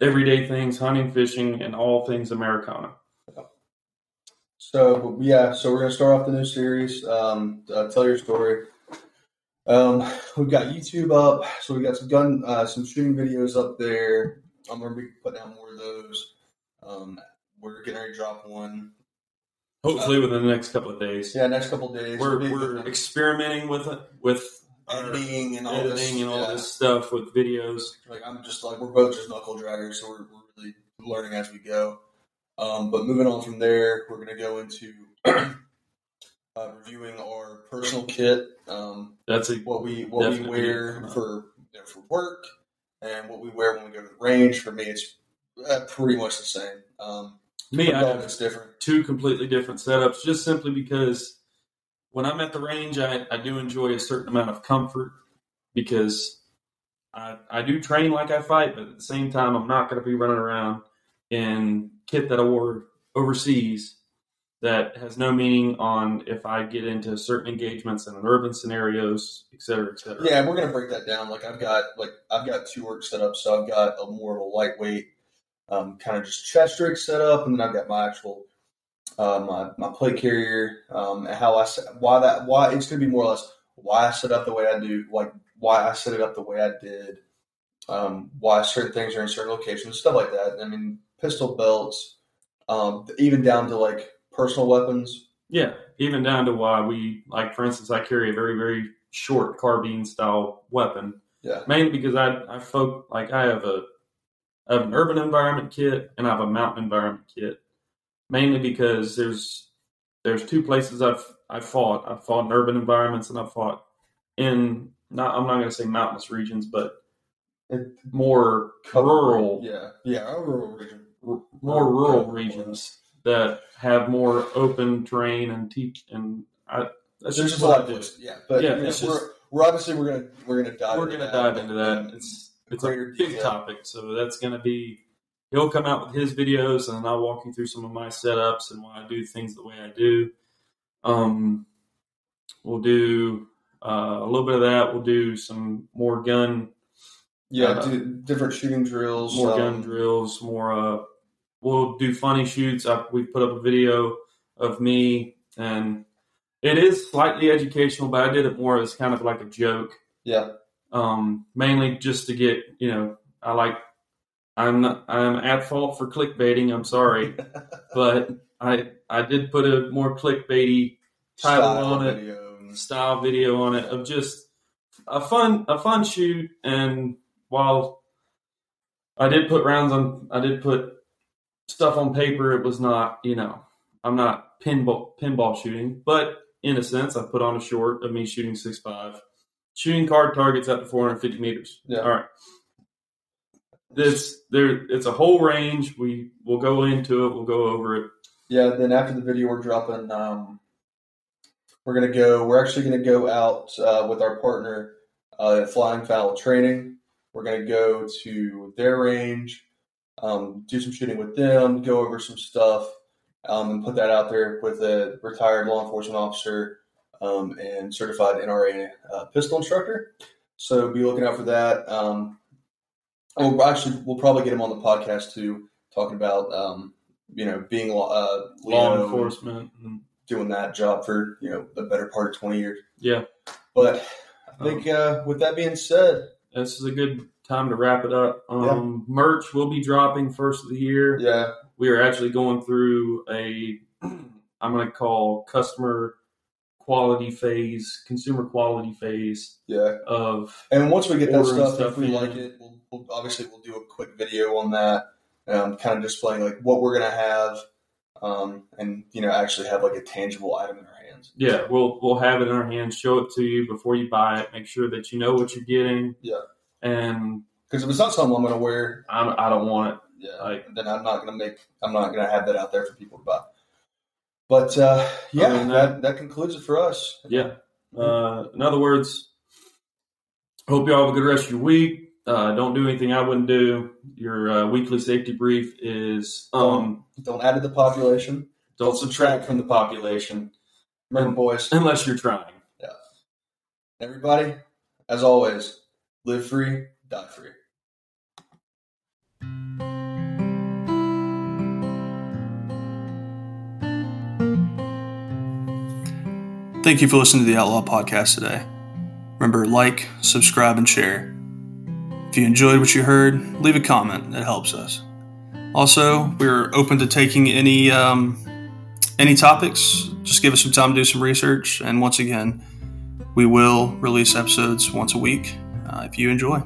Everyday things, hunting, fishing, and all things Americana. So yeah, so we're gonna start off the new series. Um, uh, tell your story. Um, we've got YouTube up, so we've got some gun, uh, some shooting videos up there. I'm gonna be putting out more of those. Um, we're getting ready to drop one. Hopefully, within the next couple of days. Yeah, next couple of days. we're we're experimenting with it with editing and all editing this. and all yeah. this stuff with videos. Like I'm just like we're both just knuckle draggers, so we're, we're really learning as we go. Um, but moving on from there, we're going to go into [CLEARS THROAT] uh, reviewing our personal [LAUGHS] kit, um, That's a what we what we wear for you know, for work, and what we wear when we go to the range. For me, it's uh, pretty much the same. Um, me. I have different. two completely different setups, just simply because when I'm at the range, I, I do enjoy a certain amount of comfort because I I do train like I fight, but at the same time, I'm not going to be running around in kit that I wore overseas that has no meaning on if I get into certain engagements and urban scenarios, et cetera, et cetera. Yeah, we're gonna break that down. Like I've got like I've got two work set up, so I've got a more of a lightweight, um, kind of just chest rig set up, and then I've got my actual uh, my my plate carrier. Um, and how I why that why it's gonna be more or less why I set up the way I do, like why I set it up the way I did, um, why certain things are in certain locations, stuff like that. I mean, pistol belts, um, even down to like personal weapons. Yeah, even down to why we like, for instance, I carry a very very short carbine style weapon. Yeah. mainly because I I folk like I have a I have an urban environment kit and I have a mountain environment kit. Mainly because there's there's two places I've I've fought. I've fought in urban environments and I've fought in not I'm not going to say mountainous regions, but more rural Yeah, yeah, rural region. r- more rural regions that have more open terrain and teach and I that's There's just just a what lot I of do. Yeah, but Yeah, we're, just- we're obviously we're gonna we're gonna dive. We're into gonna that dive into that. It's it's a big detail. topic, so that's gonna be. He'll come out with his videos, and I'll walk you through some of my setups and why I do things the way I do. Um, we'll do uh, a little bit of that. We'll do some more gun, yeah, uh, do, different shooting drills, more um, gun drills, more. Uh, we'll do funny shoots. I, we put up a video of me, and it is slightly educational, but I did it more as kind of like a joke. Yeah, um, mainly just to get you know I like I'm not, I'm at fault for clickbaiting. I'm sorry, [LAUGHS] but I I did put a more clickbaity title Style on it, video style video on it of just a fun a fun shoot. And while I did put rounds on, I did put stuff on paper. It was not you know I'm not pinball pinball shooting, but in a sense I put on a short of me shooting six five shooting card targets up to 450 meters. Yeah. All right. This there, it's a whole range. We will go into it. We'll go over it. Yeah, then after the video, we're dropping. Um, we're gonna go. We're actually gonna go out uh, with our partner uh, at Flying Fowl Training. We're gonna go to their range, um, do some shooting with them, go over some stuff, um, and put that out there with a retired law enforcement officer um, and certified NRA uh, pistol instructor. So be looking out for that. Um, we'll actually we'll probably get him on the podcast too, talking about um, you know, being uh, law enforcement. Doing that job for you know the better part of twenty years. yeah, But I think uh, with that being said, this is a good time to wrap it up. Um, Merch will be dropping first of the year. yeah, We are actually going through a, [CLEARS THROAT] I'm going to call customer quality phase, consumer quality phase yeah. of And once we get that stuff, stuff if we in. like it, we'll, we'll obviously we'll do a quick video on that, um, kind of displaying like what we're gonna have, um, and you know actually have like a tangible item in our hands. Yeah, we'll we'll have it in our hands, show it to you before you buy it. Make sure that you know what you're getting. Yeah. And Because if it's not something I'm gonna wear, I, I don't want it. yeah, Like- then I'm not gonna make I'm not gonna have that out there for people to buy. But uh, yeah, than that, that concludes it for us. Yeah. Uh, in other words, hope you all have a good rest of your week. Uh, don't do anything I wouldn't do. Your uh, weekly safety brief is um, Don't add to the population. don't subtract from the population Remember, boys, unless you're trying. Yeah. Everybody, as always, live free, die free. Thank you for listening to the Outlaw Podcast today. Remember, like, subscribe, and share. If you enjoyed what you heard, leave a comment. It helps us. Also, we're open to taking any um, any topics. Just give us some time to do some research. And once again, we will release episodes once a week Uh, if you enjoy.